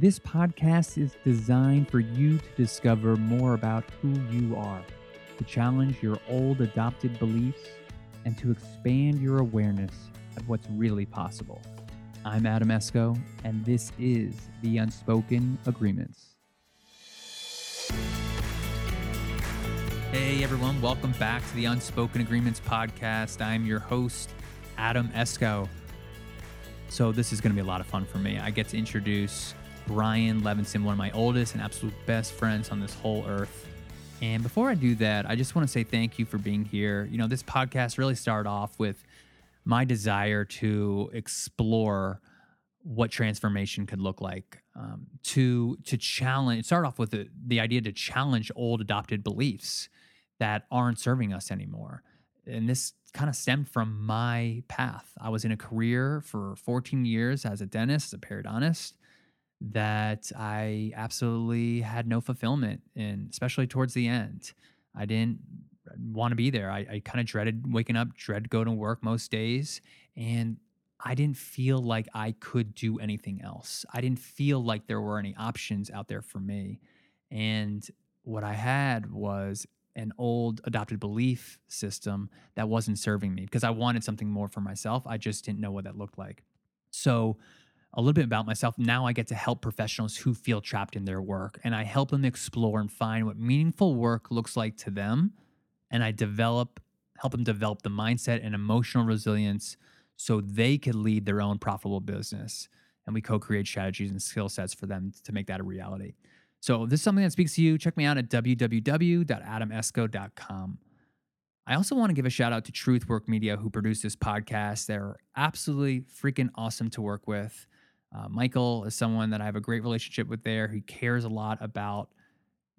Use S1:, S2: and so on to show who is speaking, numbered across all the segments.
S1: This podcast is designed for you to discover more about who you are, to challenge your old adopted beliefs, and to expand your awareness of what's really possible. I'm Adam Eskow, and this is The Unspoken Agreements. Hey everyone, welcome back to the Unspoken Agreements podcast. I'm your host, Adam Eskow. So, this is going to be a lot of fun for me. I get to introduce Brian Levenson, one of my oldest and absolute best friends on this whole earth. And before I do that, I just want to say thank you for being here. You know, this podcast really started off with my desire to explore what transformation could look like um, to to challenge start off with the, the idea to challenge old adopted beliefs that aren't serving us anymore and this kind of stemmed from my path i was in a career for 14 years as a dentist as a periodontist that i absolutely had no fulfillment in especially towards the end i didn't want to be there i, I kind of dreaded waking up dread going to work most days and I didn't feel like I could do anything else. I didn't feel like there were any options out there for me. And what I had was an old adopted belief system that wasn't serving me because I wanted something more for myself. I just didn't know what that looked like. So, a little bit about myself. Now I get to help professionals who feel trapped in their work and I help them explore and find what meaningful work looks like to them. And I develop, help them develop the mindset and emotional resilience so they could lead their own profitable business. And we co create strategies and skill sets for them to make that a reality. So, if this is something that speaks to you, check me out at www.adameskow.com. I also want to give a shout out to Truthwork Media, who produced this podcast. They're absolutely freaking awesome to work with. Uh, Michael is someone that I have a great relationship with there. He cares a lot about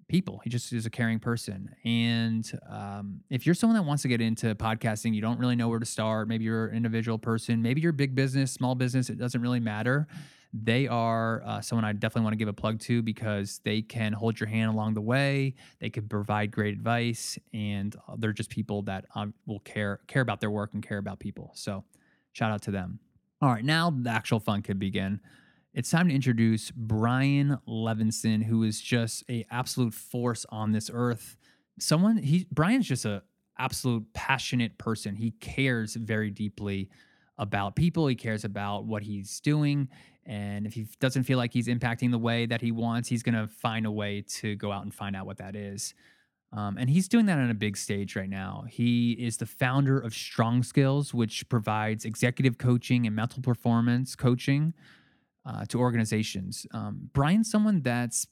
S1: people. He just is a caring person. And um, if you're someone that wants to get into podcasting, you don't really know where to start. Maybe you're an individual person, maybe you're big business, small business, it doesn't really matter. They are uh, someone I definitely want to give a plug to because they can hold your hand along the way. They can provide great advice, and uh, they're just people that um, will care care about their work and care about people. So, shout out to them. All right, now the actual fun could begin it's time to introduce Brian Levenson, who is just a absolute force on this earth. Someone he Brian's just a absolute passionate person. He cares very deeply about people. He cares about what he's doing. And if he doesn't feel like he's impacting the way that he wants, he's going to find a way to go out and find out what that is. Um, and he's doing that on a big stage right now. He is the founder of Strong Skills, which provides executive coaching and mental performance coaching uh, to organizations. Um, Brian's someone that's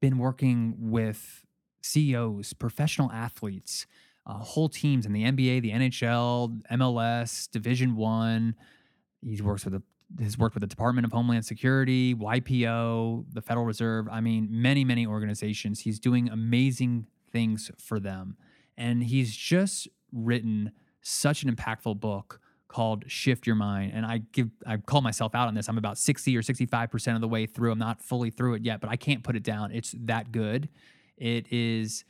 S1: been working with CEOs, professional athletes, uh, whole teams in the NBA, the NHL, MLS, Division One. He works with the has worked with the Department of Homeland Security, YPO, the Federal Reserve. I mean, many, many organizations. He's doing amazing things for them. And he's just written such an impactful book called Shift Your Mind. And I give I call myself out on this. I'm about 60 or 65% of the way through. I'm not fully through it yet, but I can't put it down. It's that good. It is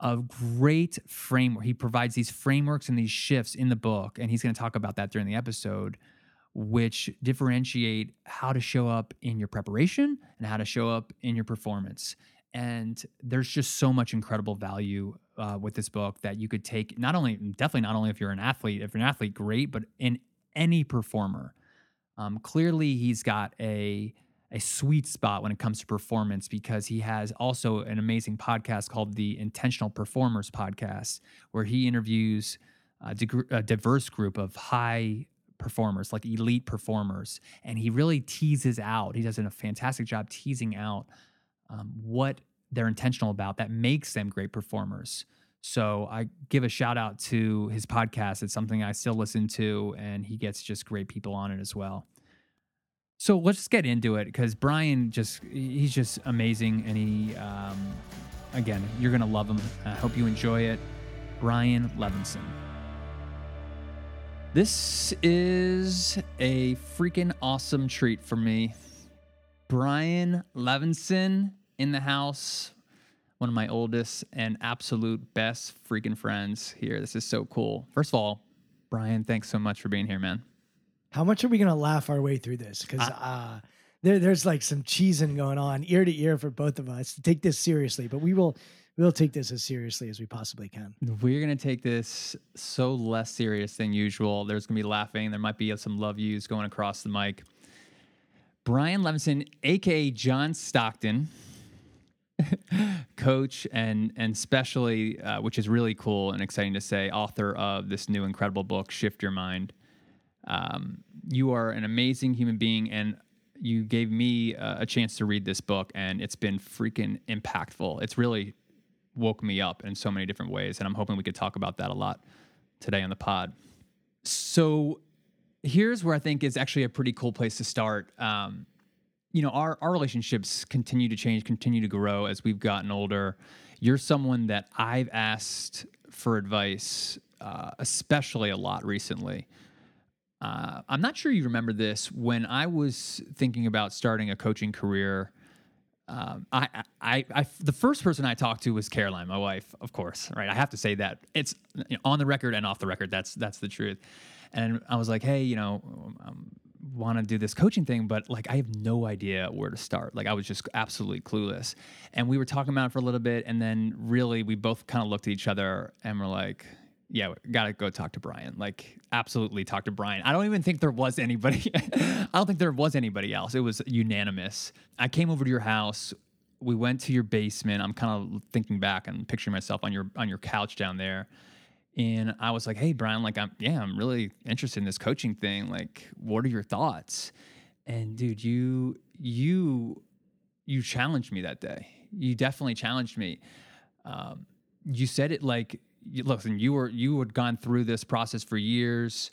S1: a great framework. He provides these frameworks and these shifts in the book, and he's going to talk about that during the episode, which differentiate how to show up in your preparation and how to show up in your performance. And there's just so much incredible value uh, with this book that you could take not only definitely not only if you're an athlete if you're an athlete great but in any performer. Um, clearly he's got a a sweet spot when it comes to performance because he has also an amazing podcast called the intentional performers podcast where he interviews a, a diverse group of high performers like elite performers and he really teases out he does a fantastic job teasing out um, what they're intentional about that makes them great performers. So I give a shout out to his podcast. It's something I still listen to, and he gets just great people on it as well. So let's get into it because Brian just he's just amazing, and he um, again you're gonna love him. I hope you enjoy it. Brian Levenson. This is a freaking awesome treat for me. Brian Levenson in the house, one of my oldest and absolute best freaking friends here. This is so cool. First of all, Brian, thanks so much for being here, man.
S2: How much are we gonna laugh our way through this? Because uh, there, there's like some cheesing going on ear to ear for both of us to take this seriously, but we will we'll take this as seriously as we possibly can.
S1: We're gonna take this so less serious than usual. There's gonna be laughing. There might be some love yous going across the mic. Brian Levenson, aka John Stockton, coach and and especially, uh, which is really cool and exciting to say, author of this new incredible book, Shift Your Mind. Um, you are an amazing human being, and you gave me uh, a chance to read this book, and it's been freaking impactful. It's really woke me up in so many different ways, and I'm hoping we could talk about that a lot today on the pod. So, here's where I think is actually a pretty cool place to start. Um, you know, our our relationships continue to change, continue to grow as we've gotten older. You're someone that I've asked for advice, uh, especially a lot recently. Uh, I'm not sure you remember this. When I was thinking about starting a coaching career, um, I, I, I, the first person I talked to was Caroline, my wife, of course, right? I have to say that it's on the record and off the record. That's that's the truth. And I was like, hey, you know, um, want to do this coaching thing, but like I have no idea where to start. Like I was just absolutely clueless. And we were talking about it for a little bit, and then really we both kind of looked at each other and we're like, yeah, gotta go talk to Brian. Like, absolutely talk to Brian. I don't even think there was anybody. I don't think there was anybody else. It was unanimous. I came over to your house. We went to your basement. I'm kind of thinking back and picturing myself on your on your couch down there. And I was like, "Hey, Brian, like, I'm yeah, I'm really interested in this coaching thing. Like, what are your thoughts?" And dude, you you you challenged me that day. You definitely challenged me. Um, you said it like listen, you were you had gone through this process for years.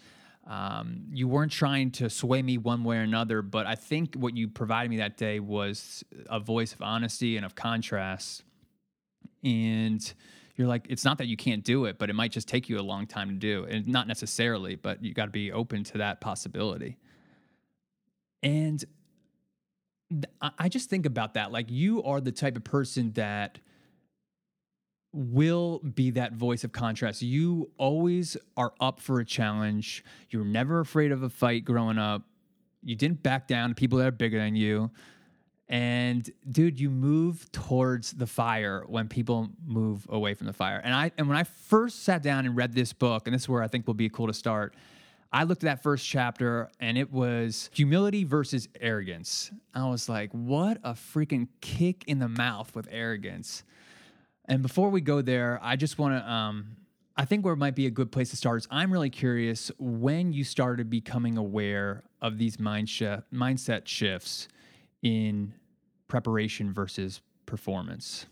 S1: Um, you weren't trying to sway me one way or another, but I think what you provided me that day was a voice of honesty and of contrast. And you're like, it's not that you can't do it, but it might just take you a long time to do. And not necessarily, but you got to be open to that possibility. And I just think about that. Like, you are the type of person that will be that voice of contrast. You always are up for a challenge. You're never afraid of a fight growing up. You didn't back down to people that are bigger than you. And dude, you move towards the fire when people move away from the fire. And I and when I first sat down and read this book, and this is where I think will be cool to start. I looked at that first chapter and it was humility versus arrogance. I was like, what a freaking kick in the mouth with arrogance. And before we go there, I just want to, um, I think where might be a good place to start is I'm really curious when you started becoming aware of these mind mindset shifts in preparation versus performance.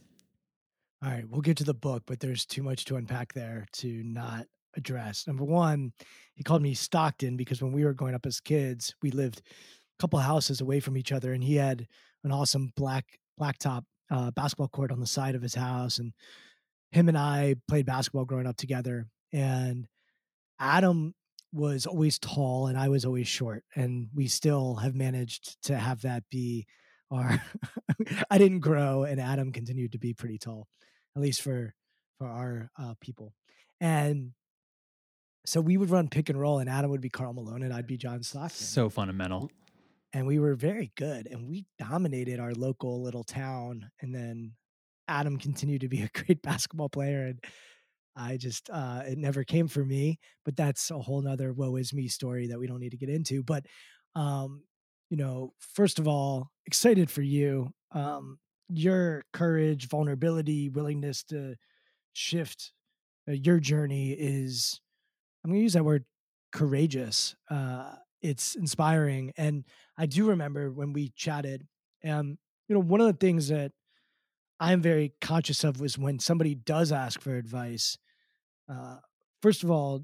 S2: All right, we'll get to the book, but there's too much to unpack there to not address. Number one, he called me Stockton because when we were growing up as kids, we lived a couple houses away from each other, and he had an awesome black blacktop uh, basketball court on the side of his house, and him and I played basketball growing up together. And Adam was always tall, and I was always short, and we still have managed to have that be our. I didn't grow, and Adam continued to be pretty tall, at least for for our uh, people, and so we would run pick and roll, and Adam would be Karl Malone, and I'd be John Stockton.
S1: So fundamental
S2: and we were very good and we dominated our local little town and then adam continued to be a great basketball player and i just uh it never came for me but that's a whole nother woe is me story that we don't need to get into but um you know first of all excited for you um your courage vulnerability willingness to shift uh, your journey is i'm going to use that word courageous uh it's inspiring. And I do remember when we chatted, um, you know, one of the things that I'm very conscious of was when somebody does ask for advice. Uh, first of all,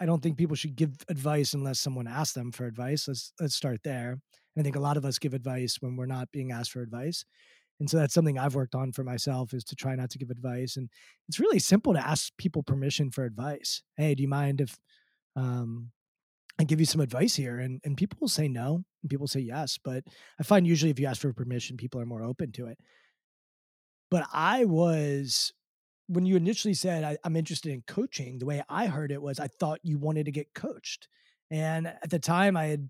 S2: I don't think people should give advice unless someone asks them for advice. Let's let's start there. I think a lot of us give advice when we're not being asked for advice. And so that's something I've worked on for myself is to try not to give advice. And it's really simple to ask people permission for advice. Hey, do you mind if um, and give you some advice here and and people will say no and people say yes but i find usually if you ask for permission people are more open to it but i was when you initially said I, i'm interested in coaching the way i heard it was i thought you wanted to get coached and at the time i had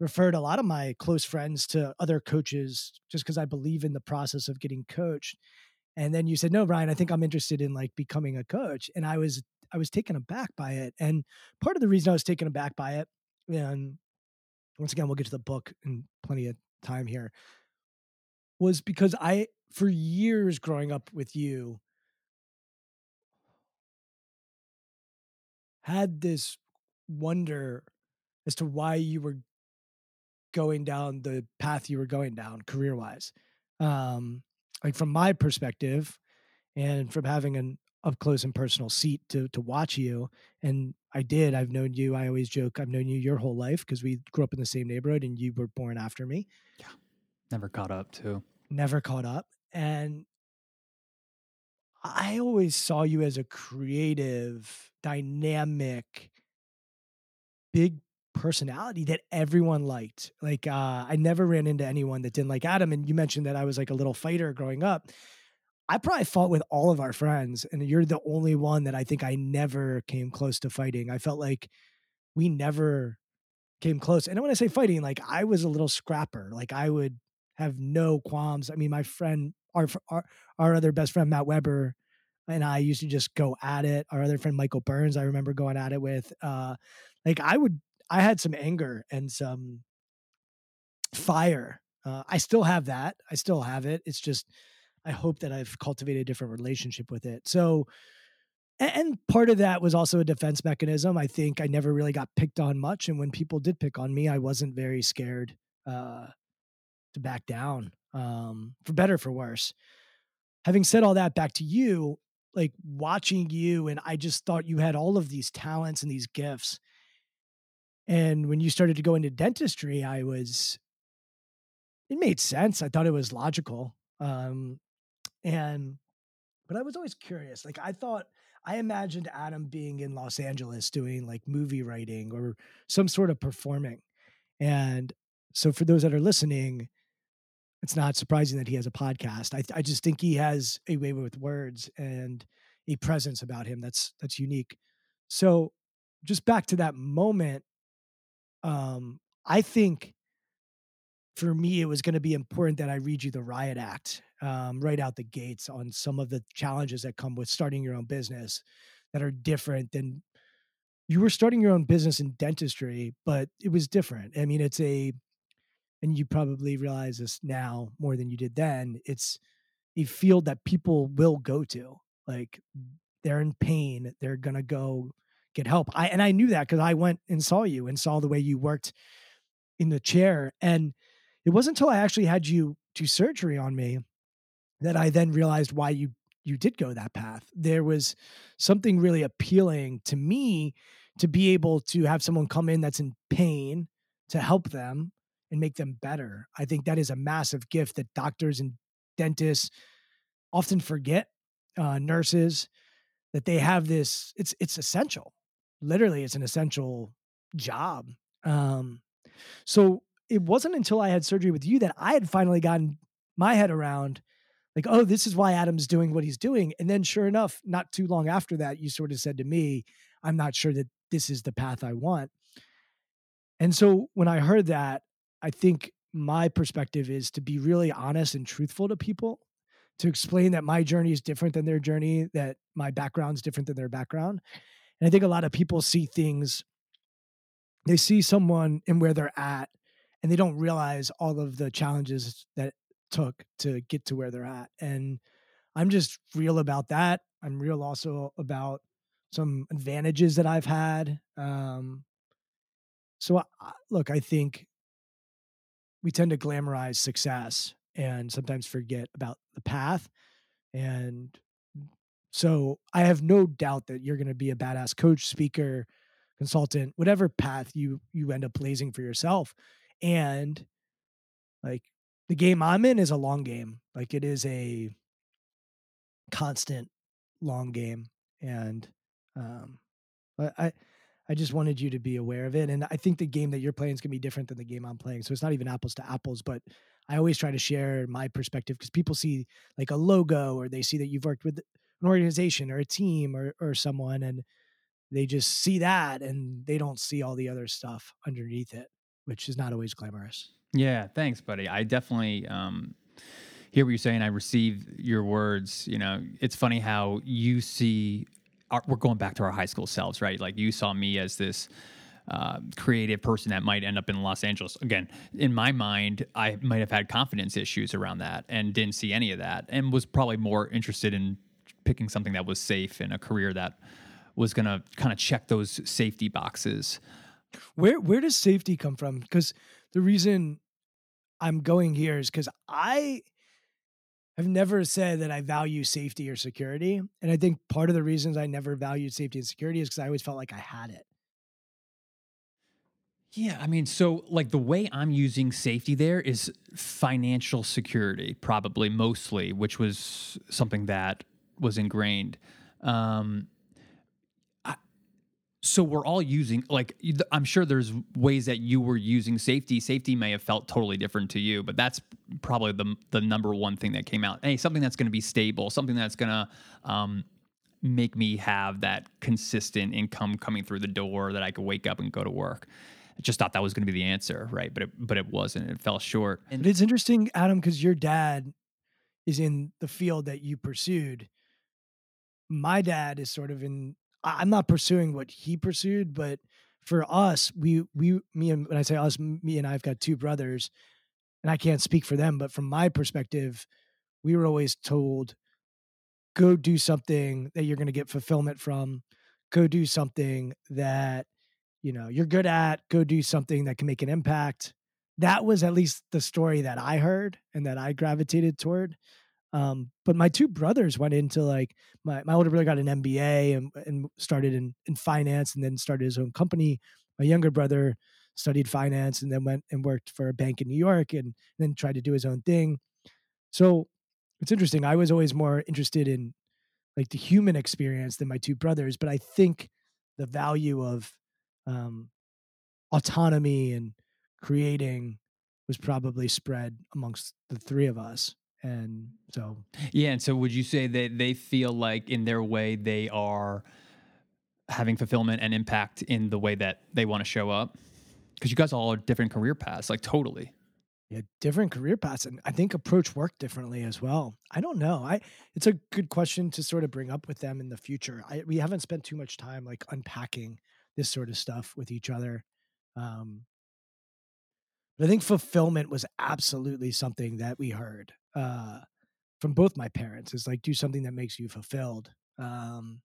S2: referred a lot of my close friends to other coaches just because I believe in the process of getting coached. And then you said, "No, Brian, I think I'm interested in like becoming a coach." And I was I was taken aback by it. And part of the reason I was taken aback by it, and once again, we'll get to the book in plenty of time here, was because I for years growing up with you had this wonder as to why you were going down the path you were going down career wise. Um, like from my perspective, and from having an up close and personal seat to to watch you, and I did. I've known you. I always joke I've known you your whole life because we grew up in the same neighborhood, and you were born after me.
S1: Yeah, never caught up too.
S2: Never caught up, and I always saw you as a creative, dynamic, big personality that everyone liked. Like uh, I never ran into anyone that didn't like Adam. And you mentioned that I was like a little fighter growing up. I probably fought with all of our friends, and you're the only one that I think I never came close to fighting. I felt like we never came close. And when I say fighting, like I was a little scrapper. Like I would have no qualms. I mean, my friend, our our, our other best friend Matt Weber, and I used to just go at it. Our other friend Michael Burns, I remember going at it with. Uh, like I would I had some anger and some fire. Uh, I still have that. I still have it. It's just I hope that I've cultivated a different relationship with it. So, and, part of that was also a defense mechanism. I think I never really got picked on much, and when people did pick on me, I wasn't very scared uh, to back down, um, for better for worse. Having said all that, back to you, like watching you, and I just thought you had all of these talents and these gifts and when you started to go into dentistry, I was, it made sense. I thought it was logical. Um, and, but I was always curious. Like, I thought, I imagined Adam being in Los Angeles doing like movie writing or some sort of performing. And so, for those that are listening, it's not surprising that he has a podcast. I, I just think he has a way with words and a presence about him that's that's unique. So, just back to that moment um, I think for me, it was going to be important that I read you the riot act um, right out the gates on some of the challenges that come with starting your own business that are different than you were starting your own business in dentistry, but it was different. I mean, it's a, and you probably realize this now more than you did then. It's a field that people will go to. Like they're in pain, they're going to go get help. I and I knew that because I went and saw you and saw the way you worked in the chair. And it wasn't until I actually had you do surgery on me that I then realized why you you did go that path. There was something really appealing to me to be able to have someone come in that's in pain to help them and make them better. I think that is a massive gift that doctors and dentists often forget. Uh, nurses that they have this. It's it's essential literally it's an essential job. Um, so it wasn't until I had surgery with you that I had finally gotten my head around like, oh, this is why Adam's doing what he's doing. And then sure enough, not too long after that, you sort of said to me, I'm not sure that this is the path I want. And so when I heard that, I think my perspective is to be really honest and truthful to people, to explain that my journey is different than their journey, that my background's different than their background, and I think a lot of people see things, they see someone and where they're at, and they don't realize all of the challenges that took to get to where they're at. And I'm just real about that. I'm real also about some advantages that I've had. Um, so, I, look, I think we tend to glamorize success and sometimes forget about the path. And so I have no doubt that you're going to be a badass coach, speaker, consultant, whatever path you you end up blazing for yourself. And like the game I'm in is a long game. Like it is a constant long game. And um I I just wanted you to be aware of it. And I think the game that you're playing is gonna be different than the game I'm playing. So it's not even apples to apples, but I always try to share my perspective because people see like a logo or they see that you've worked with an organization or a team or or someone and they just see that and they don't see all the other stuff underneath it which is not always glamorous.
S1: Yeah, thanks, buddy. I definitely um, hear what you're saying. I receive your words. You know, it's funny how you see. Our, we're going back to our high school selves, right? Like you saw me as this uh, creative person that might end up in Los Angeles. Again, in my mind, I might have had confidence issues around that and didn't see any of that, and was probably more interested in picking something that was safe and a career that was going to kind of check those safety boxes.
S2: Where where does safety come from? Because the reason I'm going here is because I have never said that I value safety or security. And I think part of the reasons I never valued safety and security is because I always felt like I had it.
S1: Yeah, I mean, so like the way I'm using safety there is financial security, probably mostly, which was something that was ingrained. Um, so we're all using like i'm sure there's ways that you were using safety. Safety may have felt totally different to you but that's probably the, the number one thing that came out. Hey something that's going to be stable something that's going to um, make me have that consistent income coming through the door that i could wake up and go to work. I just thought that was going to be the answer right? But it, but it wasn't. It fell short.
S2: And it's interesting adam because your dad is in the field that you pursued my dad is sort of in I'm not pursuing what he pursued, but for us, we we me and when I say us, me and I've got two brothers, and I can't speak for them, but from my perspective, we were always told, go do something that you're going to get fulfillment from, go do something that you know you're good at, go do something that can make an impact. That was at least the story that I heard and that I gravitated toward. Um, but my two brothers went into like my, my older brother got an MBA and, and started in, in finance and then started his own company. My younger brother studied finance and then went and worked for a bank in New York and, and then tried to do his own thing. So it's interesting. I was always more interested in like the human experience than my two brothers, but I think the value of um, autonomy and creating was probably spread amongst the three of us and so
S1: yeah and so would you say that they feel like in their way they are having fulfillment and impact in the way that they want to show up? Because you guys all are different career paths like totally.
S2: Yeah different career paths and i think approach work differently as well. I don't know i it's a good question to sort of bring up with them in the future. I, we haven't spent too much time like unpacking this sort of stuff with each other um but i think fulfillment was absolutely something that we heard uh, from both my parents is like do something that makes you fulfilled. Um,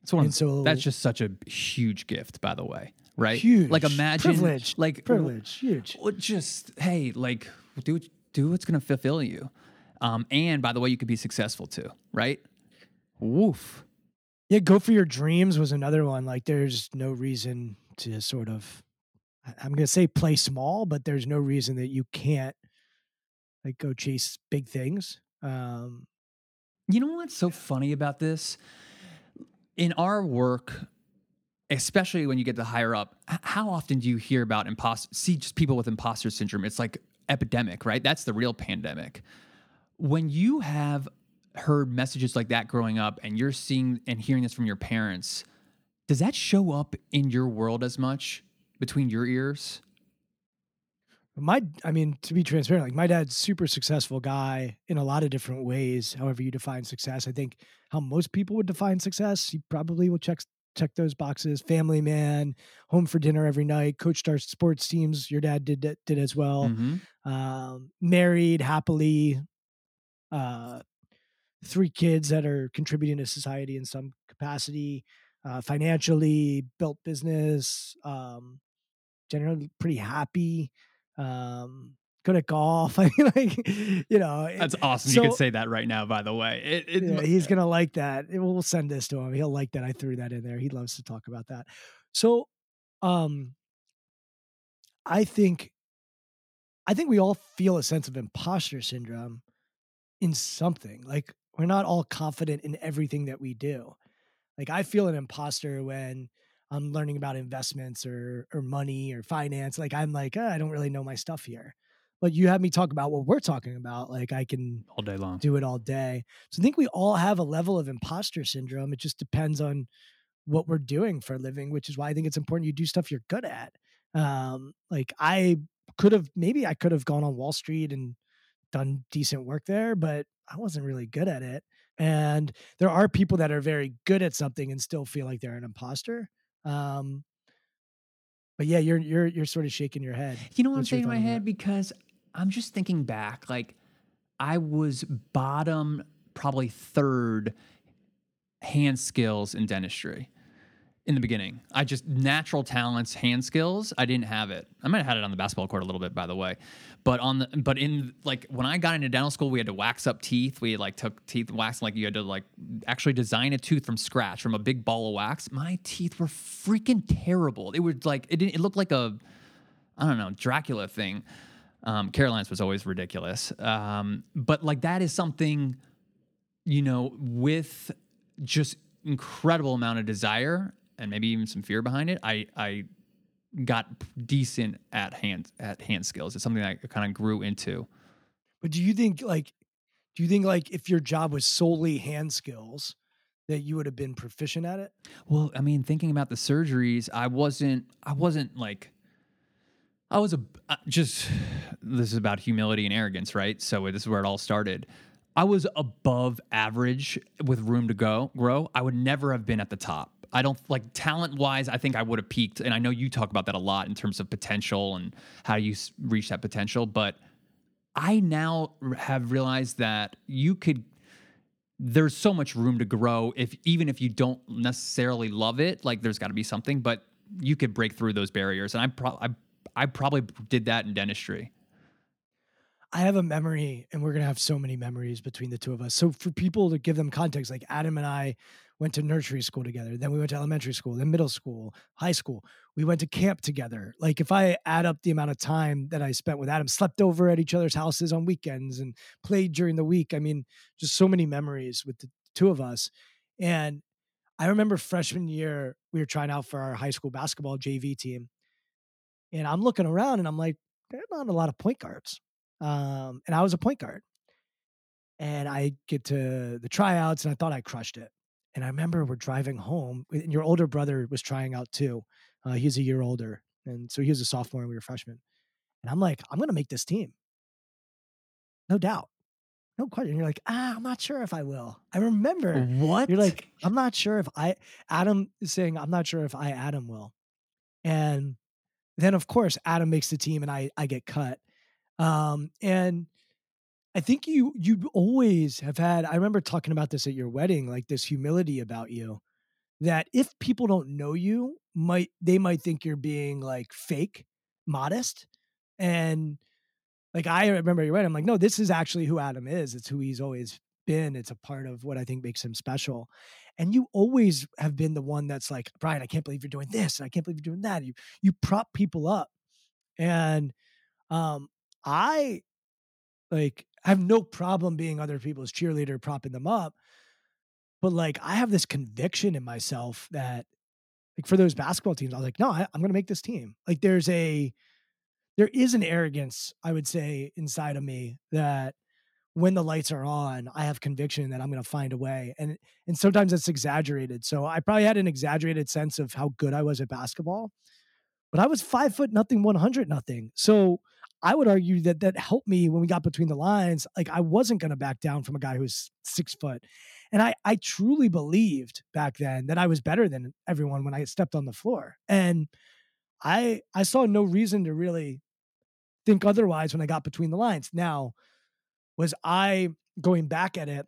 S1: that's one. So that's just such a huge gift, by the way. Right?
S2: Huge.
S1: Like imagine,
S2: privilege,
S1: like
S2: privilege, huge.
S1: Just hey, like do do what's going to fulfill you. Um, and by the way, you could be successful too, right? Woof.
S2: Yeah, go for your dreams was another one. Like, there's no reason to sort of, I'm going to say play small, but there's no reason that you can't like go chase big things. Um,
S1: you know what's so funny about this? In our work, especially when you get to higher up, how often do you hear about imposter? See, just people with imposter syndrome. It's like epidemic, right? That's the real pandemic. When you have heard messages like that growing up, and you're seeing and hearing this from your parents, does that show up in your world as much between your ears?
S2: My i mean to be transparent like my dad's super successful guy in a lot of different ways however you define success. I think how most people would define success he probably will check check those boxes. Family man home for dinner every night coached our sports teams your dad did did as well. Mm-hmm. um, married happily uh, three kids that are contributing to society in some capacity uh, financially built business um, generally pretty happy um, good at golf. I mean, like, you know,
S1: that's awesome. So, you can say that right now, by the way. It,
S2: it, yeah, he's gonna like that. We'll send this to him. He'll like that. I threw that in there. He loves to talk about that. So, um, I think, I think we all feel a sense of imposter syndrome in something. Like we're not all confident in everything that we do. Like I feel an imposter when I'm learning about investments or or money or finance. Like I'm like, oh, I don't really know my stuff here. But you have me talk about what we're talking about. Like I can
S1: all day long
S2: do it all day. So I think we all have a level of imposter syndrome. It just depends on what we're doing for a living, which is why I think it's important you do stuff you're good at. Um, like I could have maybe I could have gone on Wall Street and done decent work there, but I wasn't really good at it. And there are people that are very good at something and still feel like they're an imposter. Um, but yeah, you're you're you're sort of shaking your head.
S1: You know what I'm
S2: What's your
S1: saying in my head? Because I'm just thinking back, like I was bottom, probably third hand skills in dentistry in the beginning. I just natural talents, hand skills. I didn't have it. I might have had it on the basketball court a little bit, by the way. But on the but in like when I got into dental school, we had to wax up teeth. We like took teeth wax, like you had to like actually design a tooth from scratch from a big ball of wax. My teeth were freaking terrible. It was like it didn't, it looked like a I don't know Dracula thing. Um, Caroline's was always ridiculous. Um, but like that is something, you know, with just incredible amount of desire and maybe even some fear behind it. I I got decent at hand at hand skills. It's something that I kind of grew into.
S2: But do you think like do you think like if your job was solely hand skills that you would have been proficient at it?
S1: Well, I mean, thinking about the surgeries, I wasn't I wasn't like I was a uh, just this is about humility and arrogance, right? So this is where it all started. I was above average with room to go grow. I would never have been at the top. I don't like talent wise. I think I would have peaked, and I know you talk about that a lot in terms of potential and how you reach that potential. But I now have realized that you could. There's so much room to grow. If even if you don't necessarily love it, like there's got to be something, but you could break through those barriers. And I, pro- I, I probably did that in dentistry.
S2: I have a memory, and we're gonna have so many memories between the two of us. So for people to give them context, like Adam and I went to nursery school together, then we went to elementary school, then middle school, high school. We went to camp together. Like if I add up the amount of time that I spent with Adam, slept over at each other's houses on weekends and played during the week. I mean, just so many memories with the two of us. And I remember freshman year, we were trying out for our high school basketball JV team. And I'm looking around and I'm like, there are not a lot of point guards. Um, and I was a point guard. And I get to the tryouts and I thought I crushed it. And I remember we're driving home, and your older brother was trying out too. Uh, he's a year older. And so he was a sophomore and we were freshmen. And I'm like, I'm going to make this team. No doubt. No question. You're like, ah, I'm not sure if I will. I remember
S1: What?
S2: you're like, I'm not sure if I, Adam is saying, I'm not sure if I, Adam will. And then, of course, Adam makes the team and I, I get cut. Um, and I think you, you always have had, I remember talking about this at your wedding, like this humility about you that if people don't know you, might, they might think you're being like fake, modest. And like, I remember you wedding, I'm like, no, this is actually who Adam is. It's who he's always been. It's a part of what I think makes him special. And you always have been the one that's like, Brian, I can't believe you're doing this. And I can't believe you're doing that. You you prop people up. And um I like have no problem being other people's cheerleader, propping them up. But like I have this conviction in myself that like for those basketball teams, I was like, no, I, I'm gonna make this team. Like there's a there is an arrogance, I would say, inside of me that when the lights are on, I have conviction that I'm going to find a way. And and sometimes it's exaggerated. So I probably had an exaggerated sense of how good I was at basketball, but I was five foot nothing, 100 nothing. So I would argue that that helped me when we got between the lines. Like I wasn't going to back down from a guy who's six foot. And I, I truly believed back then that I was better than everyone when I stepped on the floor. And I I saw no reason to really think otherwise when I got between the lines. Now, was I going back at it?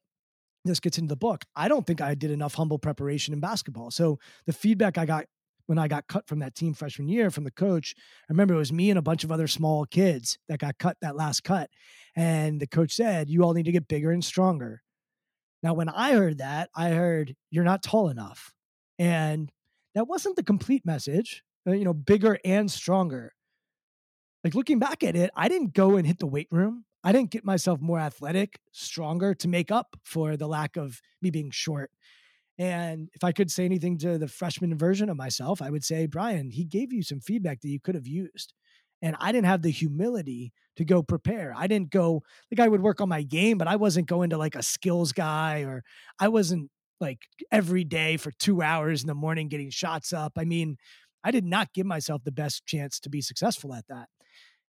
S2: This gets into the book. I don't think I did enough humble preparation in basketball. So the feedback I got when I got cut from that team freshman year from the coach, I remember it was me and a bunch of other small kids that got cut that last cut. And the coach said, You all need to get bigger and stronger. Now, when I heard that, I heard, You're not tall enough. And that wasn't the complete message, uh, you know, bigger and stronger like looking back at it, I didn't go and hit the weight room. I didn't get myself more athletic, stronger to make up for the lack of me being short. And if I could say anything to the freshman version of myself, I would say, Brian, he gave you some feedback that you could have used. And I didn't have the humility to go prepare. I didn't go, like, I would work on my game, but I wasn't going to like a skills guy or I wasn't like every day for two hours in the morning getting shots up. I mean, I did not give myself the best chance to be successful at that.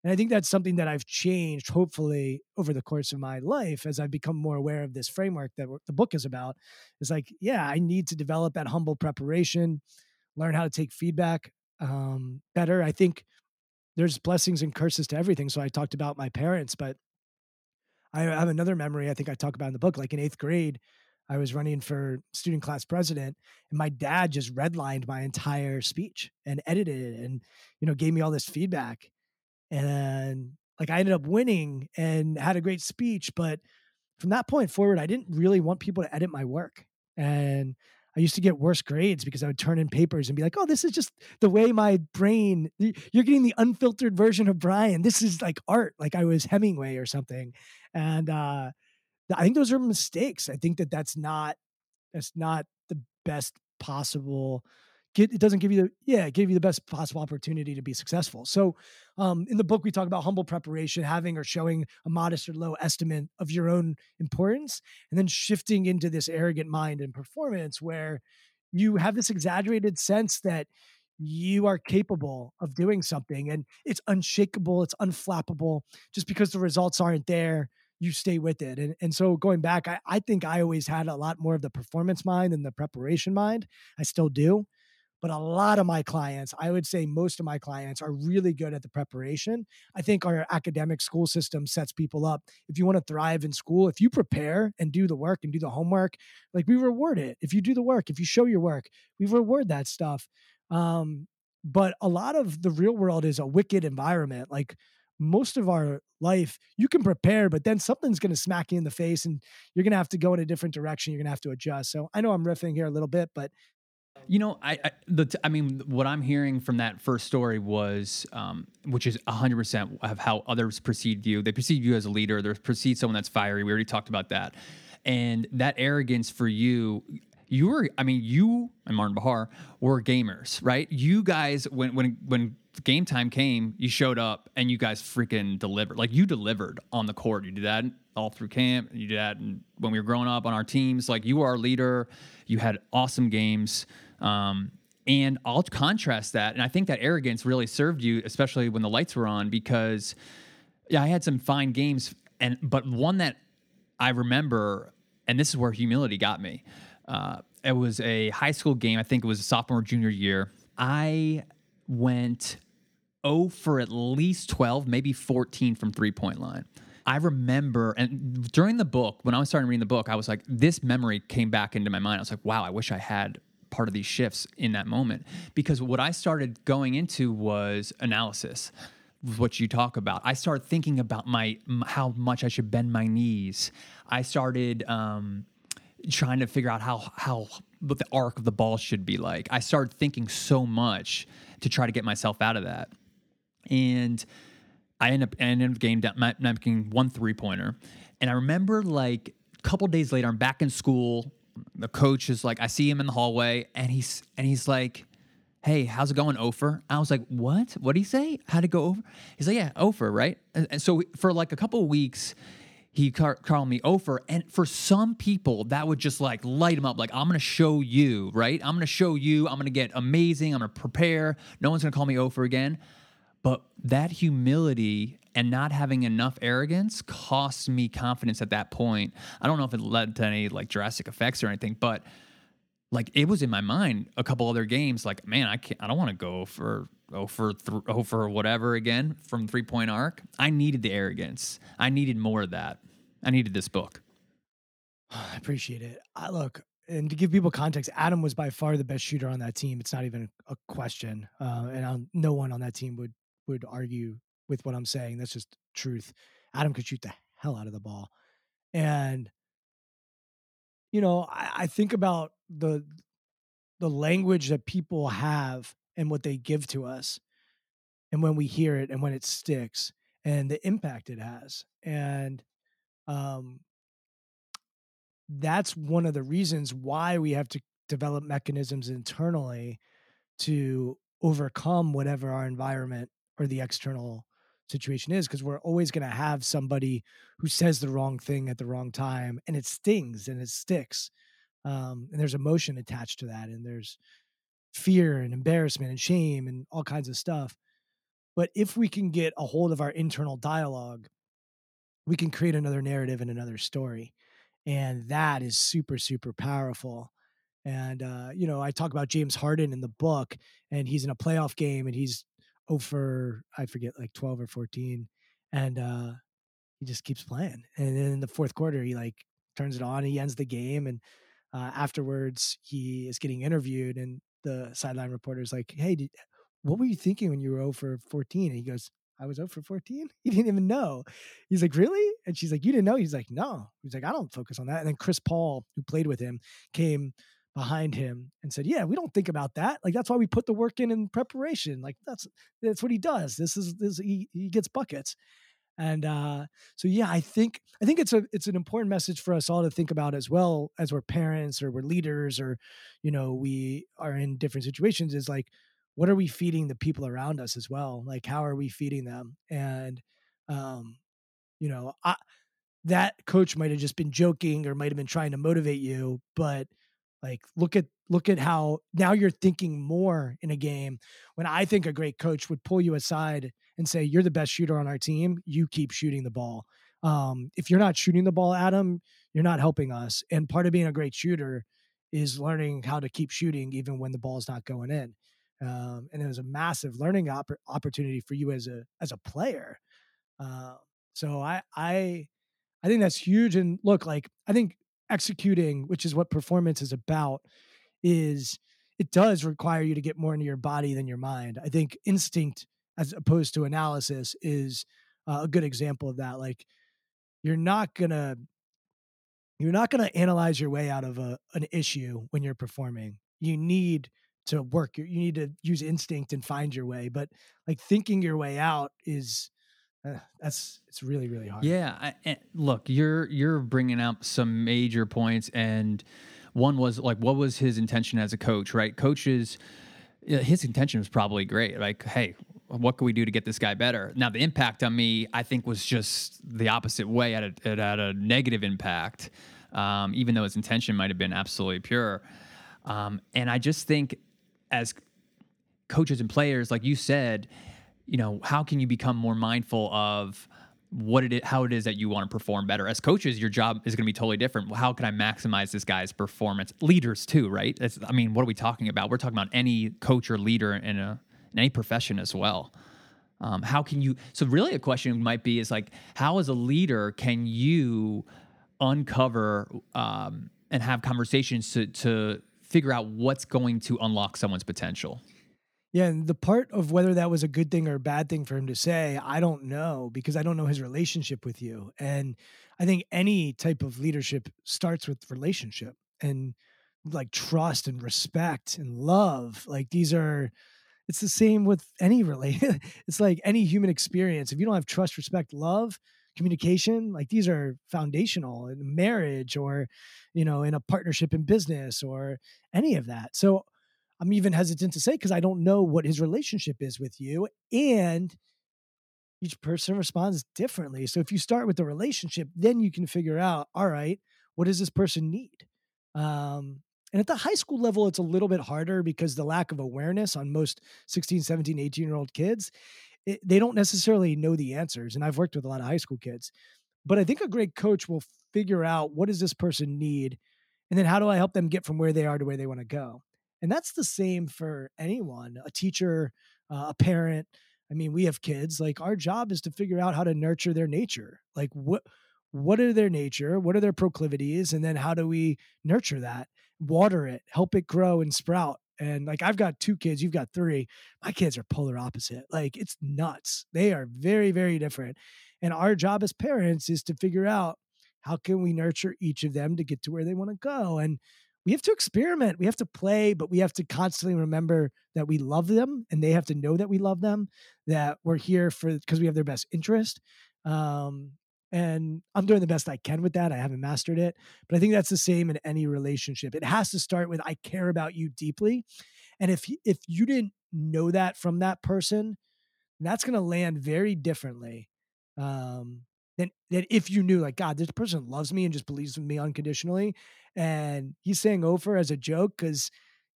S2: And I think that's something that I've changed, hopefully, over the course of my life as I've become more aware of this framework that the book is about. It's like, yeah, I need to develop that humble preparation, learn how to take feedback um, better. I think there's blessings and curses to everything. So I talked about my parents, but I have another memory I think I talk about in the book. Like in eighth grade, I was running for student class president, and my dad just redlined my entire speech and edited it, and you know gave me all this feedback, and like I ended up winning and had a great speech. But from that point forward, I didn't really want people to edit my work, and I used to get worse grades because I would turn in papers and be like, "Oh, this is just the way my brain. You're getting the unfiltered version of Brian. This is like art, like I was Hemingway or something." And uh, I think those are mistakes. I think that that's not that's not the best possible get, it doesn't give you the yeah give you the best possible opportunity to be successful. So um, in the book we talk about humble preparation having or showing a modest or low estimate of your own importance and then shifting into this arrogant mind and performance where you have this exaggerated sense that you are capable of doing something and it's unshakable it's unflappable. Just because the results aren't there you stay with it. And, and so going back I, I think i always had a lot more of the performance mind than the preparation mind. I still do but a lot of my clients, I would say most of my clients are really good at the preparation. I think our academic school system sets people up. If you want to thrive in school, if you prepare and do the work and do the homework, like we reward it. If you do the work, if you show your work, we reward that stuff. Um, but a lot of the real world is a wicked environment. Like most of our life, you can prepare, but then something's going to smack you in the face and you're going to have to go in a different direction. You're going to have to adjust. So I know I'm riffing here a little bit, but
S1: you know, I, I the I mean, what I'm hearing from that first story was, um, which is 100 percent of how others perceive you. They perceive you as a leader. They perceive someone that's fiery. We already talked about that, and that arrogance for you. You were, I mean, you and Martin Bahar were gamers, right? You guys, when when when game time came, you showed up and you guys freaking delivered. Like you delivered on the court. You did that all through camp. You did that when we were growing up on our teams. Like you were our leader. You had awesome games. Um, and I'll contrast that. And I think that arrogance really served you, especially when the lights were on, because yeah, I had some fine games. And but one that I remember, and this is where humility got me. Uh, it was a high school game. I think it was a sophomore junior year. I went 0 for at least 12, maybe 14 from three point line. I remember, and during the book, when I was starting reading the book, I was like, this memory came back into my mind. I was like, wow, I wish I had part of these shifts in that moment. Because what I started going into was analysis what you talk about. I started thinking about my how much I should bend my knees. I started um, trying to figure out how how what the arc of the ball should be like. I started thinking so much to try to get myself out of that, and I ended up, I ended up getting down, making one three pointer. And I remember like a couple days later, I'm back in school. The coach is like, I see him in the hallway, and he's and he's like, "Hey, how's it going, Ofer?" I was like, "What? What did he say? How'd it go over?" He's like, "Yeah, Ofer, right?" And, and so for like a couple weeks, he car- called me Ofer. And for some people, that would just like light him up. Like, I'm going to show you, right? I'm going to show you. I'm going to get amazing. I'm going to prepare. No one's going to call me Ofer again. But that humility and not having enough arrogance cost me confidence at that point. I don't know if it led to any like drastic effects or anything, but like it was in my mind a couple other games like man i can't i don't want to go for oh for th- oh for whatever again from three point arc i needed the arrogance i needed more of that i needed this book
S2: i appreciate it i look and to give people context, Adam was by far the best shooter on that team. It's not even a question, uh, and I'll, no one on that team would would argue with what I'm saying. That's just truth. Adam could shoot the hell out of the ball. And you know, I, I think about the the language that people have and what they give to us and when we hear it and when it sticks and the impact it has. And um that's one of the reasons why we have to develop mechanisms internally to overcome whatever our environment or the external situation is because we're always going to have somebody who says the wrong thing at the wrong time and it stings and it sticks um, and there's emotion attached to that and there's fear and embarrassment and shame and all kinds of stuff. But if we can get a hold of our internal dialogue, we can create another narrative and another story. And that is super, super powerful. And, uh, you know, I talk about James Harden in the book, and he's in a playoff game and he's over, I forget, like 12 or 14. And uh, he just keeps playing. And then in the fourth quarter, he like turns it on, he ends the game. And uh, afterwards, he is getting interviewed, and the sideline reporter is like, Hey, did, what were you thinking when you were over 14? And he goes, I was out for 14. He didn't even know. He's like, really? And she's like, you didn't know? He's like, no. He's like, I don't focus on that. And then Chris Paul, who played with him, came behind him and said, "Yeah, we don't think about that. Like that's why we put the work in in preparation. Like that's that's what he does. This is this he he gets buckets." And uh, so yeah, I think I think it's a it's an important message for us all to think about as well as we're parents or we're leaders or you know we are in different situations. Is like what are we feeding the people around us as well? Like how are we feeding them? And um, you know, I, that coach might have just been joking or might have been trying to motivate you, but like look at look at how now you're thinking more in a game. When I think a great coach would pull you aside and say, "You're the best shooter on our team. You keep shooting the ball. Um, if you're not shooting the ball, Adam, you're not helping us." And part of being a great shooter is learning how to keep shooting even when the ball's not going in. Um, and it was a massive learning opp- opportunity for you as a as a player. Uh, so I I I think that's huge. And look, like I think executing, which is what performance is about, is it does require you to get more into your body than your mind. I think instinct as opposed to analysis is uh, a good example of that. Like you're not gonna you're not gonna analyze your way out of a, an issue when you're performing. You need to work. You need to use instinct and find your way. But like thinking your way out is that's it's really really hard.
S1: Yeah, I, look, you're you're bringing up some major points, and one was like, what was his intention as a coach? Right, coaches, his intention was probably great. Like, hey, what can we do to get this guy better? Now, the impact on me, I think, was just the opposite way. At a, it had a negative impact, um, even though his intention might have been absolutely pure. Um, and I just think, as coaches and players, like you said, you know, how can you become more mindful of what it is, how it is that you want to perform better? As coaches your job is going to be totally different. How can i maximize this guy's performance? Leaders too right? I mean what are we talking about? We're talking about any coach or leader in a in any profession as well. Um, how can you so really a question might be is like how as a leader can you uncover um, and have conversations to to figure out what's going to unlock someone's potential
S2: yeah, and the part of whether that was a good thing or a bad thing for him to say, I don't know because I don't know his relationship with you. And I think any type of leadership starts with relationship and like trust and respect and love. Like these are it's the same with any relate it's like any human experience. If you don't have trust, respect, love, communication, like these are foundational in marriage or you know, in a partnership in business or any of that. So I'm even hesitant to say because I don't know what his relationship is with you. And each person responds differently. So if you start with the relationship, then you can figure out, all right, what does this person need? Um, and at the high school level, it's a little bit harder because the lack of awareness on most 16, 17, 18 year old kids, it, they don't necessarily know the answers. And I've worked with a lot of high school kids, but I think a great coach will figure out what does this person need? And then how do I help them get from where they are to where they want to go? And that's the same for anyone, a teacher, uh, a parent. I mean, we have kids. Like our job is to figure out how to nurture their nature. Like what what are their nature? What are their proclivities? And then how do we nurture that? Water it, help it grow and sprout. And like I've got two kids, you've got three. My kids are polar opposite. Like it's nuts. They are very, very different. And our job as parents is to figure out how can we nurture each of them to get to where they want to go. And we have to experiment. We have to play, but we have to constantly remember that we love them and they have to know that we love them, that we're here for because we have their best interest. Um, and I'm doing the best I can with that. I haven't mastered it, but I think that's the same in any relationship. It has to start with I care about you deeply. And if if you didn't know that from that person, that's going to land very differently um, than than if you knew like God, this person loves me and just believes in me unconditionally, and he's saying over as a joke because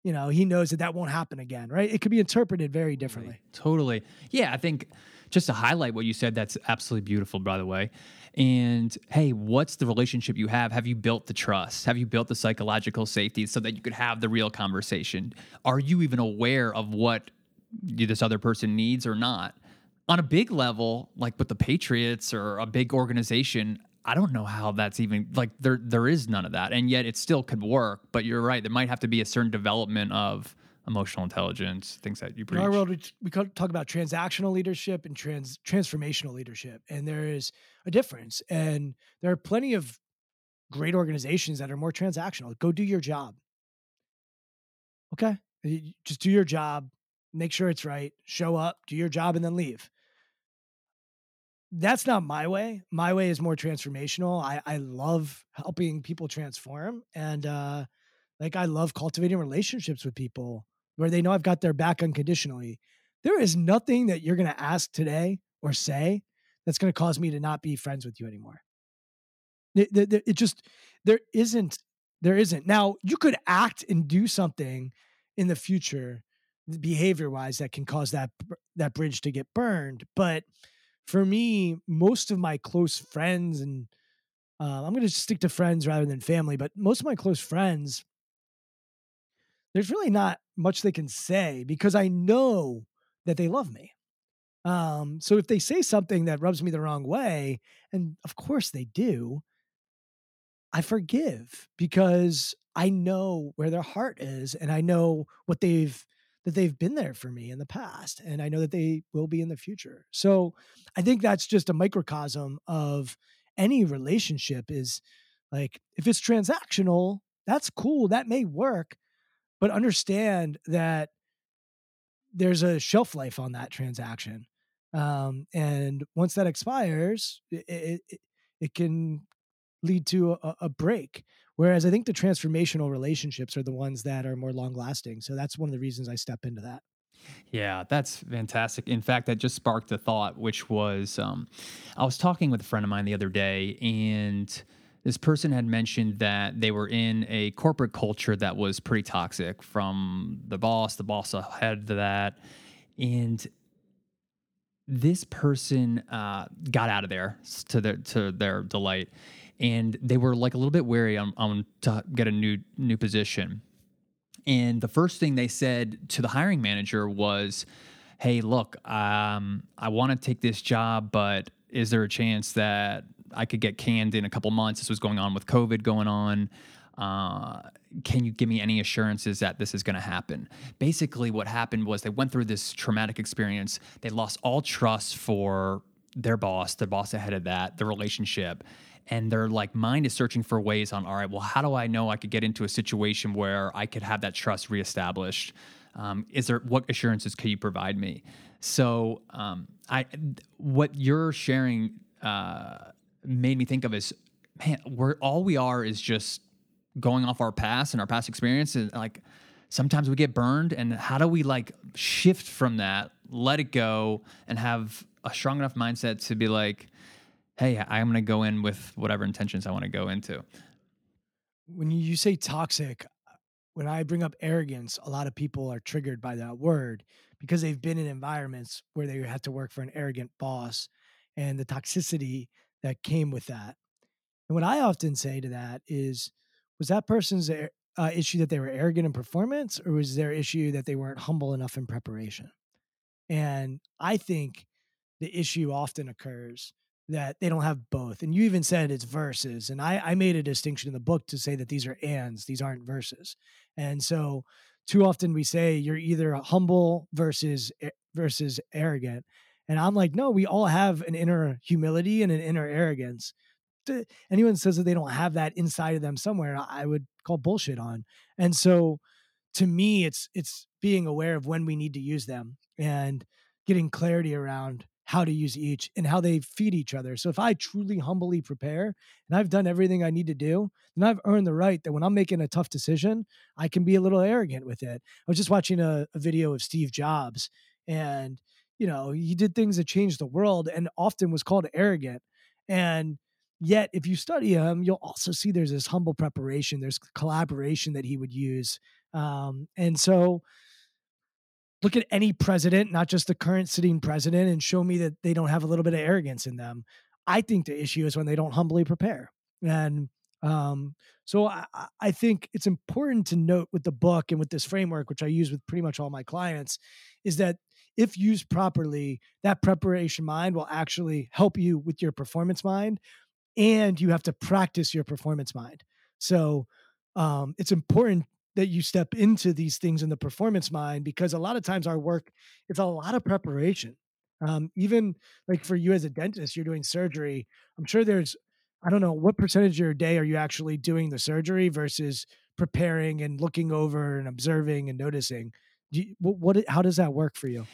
S2: you know, he knows that that won't happen again, right? It could be interpreted very differently.
S1: Totally. totally. Yeah, I think just to highlight what you said, that's absolutely beautiful, by the way. And hey, what's the relationship you have? Have you built the trust? Have you built the psychological safety so that you could have the real conversation? Are you even aware of what this other person needs or not? On a big level, like with the Patriots or a big organization, I don't know how that's even like there there is none of that. And yet it still could work. But you're right, there might have to be a certain development of emotional intelligence, things that you preach.
S2: In our world, we, we talk about transactional leadership and trans transformational leadership, and there is a difference. And there are plenty of great organizations that are more transactional. Go do your job. Okay, just do your job, make sure it's right, show up, do your job, and then leave. That's not my way. My way is more transformational. I, I love helping people transform, and uh, like I love cultivating relationships with people where they know I've got their back unconditionally. There is nothing that you're going to ask today or say that's going to cause me to not be friends with you anymore. It, it, just, there isn't, there isn't. Now, you could act and do something in the future behavior wise that can cause that that bridge to get burned but for me most of my close friends and uh, i'm going to stick to friends rather than family but most of my close friends there's really not much they can say because I know that they love me. Um, so if they say something that rubs me the wrong way, and of course they do, I forgive because I know where their heart is and I know what they've that they've been there for me in the past and I know that they will be in the future. So I think that's just a microcosm of any relationship is like if it's transactional, that's cool, that may work, but understand that there's a shelf life on that transaction. Um, and once that expires, it, it, it can lead to a, a, break. Whereas I think the transformational relationships are the ones that are more long lasting. So that's one of the reasons I step into that.
S1: Yeah, that's fantastic. In fact, that just sparked a thought, which was um, I was talking with a friend of mine the other day, and this person had mentioned that they were in a corporate culture that was pretty toxic from the boss, the boss ahead of that. And this person uh, got out of there to their to their delight, and they were like a little bit wary on, on to get a new new position. And the first thing they said to the hiring manager was, "Hey, look, um, I want to take this job, but is there a chance that I could get canned in a couple months. This was going on with COVID going on. Uh, can you give me any assurances that this is going to happen? Basically, what happened was they went through this traumatic experience. They lost all trust for their boss, the boss ahead of that, the relationship. And their like mind is searching for ways on, all right, well, how do I know I could get into a situation where I could have that trust reestablished? Um, is there what assurances could you provide me? So um, I, what you're sharing uh, made me think of is, man, we're all we are is just going off our past and our past experiences like sometimes we get burned. And how do we like shift from that, let it go, and have a strong enough mindset to be like, hey, I'm going to go in with whatever intentions I want to go into.
S2: When you say toxic, when I bring up arrogance, a lot of people are triggered by that word because they've been in environments where they had to work for an arrogant boss and the toxicity that came with that. And what I often say to that is, was that person's uh, issue that they were arrogant in performance, or was their issue that they weren't humble enough in preparation? And I think the issue often occurs that they don't have both. And you even said it's verses. And I, I made a distinction in the book to say that these are ands, these aren't verses. And so too often we say you're either humble versus versus arrogant. And I'm like, no, we all have an inner humility and an inner arrogance. Anyone says that they don't have that inside of them somewhere, I would call bullshit on. And so to me, it's it's being aware of when we need to use them and getting clarity around how to use each and how they feed each other. So if I truly humbly prepare and I've done everything I need to do, then I've earned the right that when I'm making a tough decision, I can be a little arrogant with it. I was just watching a, a video of Steve Jobs and you know, he did things that changed the world and often was called arrogant. And, Yet, if you study him, you'll also see there's this humble preparation, there's collaboration that he would use. Um, and so, look at any president, not just the current sitting president, and show me that they don't have a little bit of arrogance in them. I think the issue is when they don't humbly prepare. And um, so I, I think it's important to note with the book and with this framework, which I use with pretty much all my clients, is that if used properly, that preparation mind will actually help you with your performance mind, and you have to practice your performance mind. So um, it's important that you step into these things in the performance mind because a lot of times our work it's a lot of preparation um, even like for you as a dentist you're doing surgery i'm sure there's I don't know what percentage of your day are you actually doing the surgery versus preparing and looking over and observing and noticing. What, how does that work for you?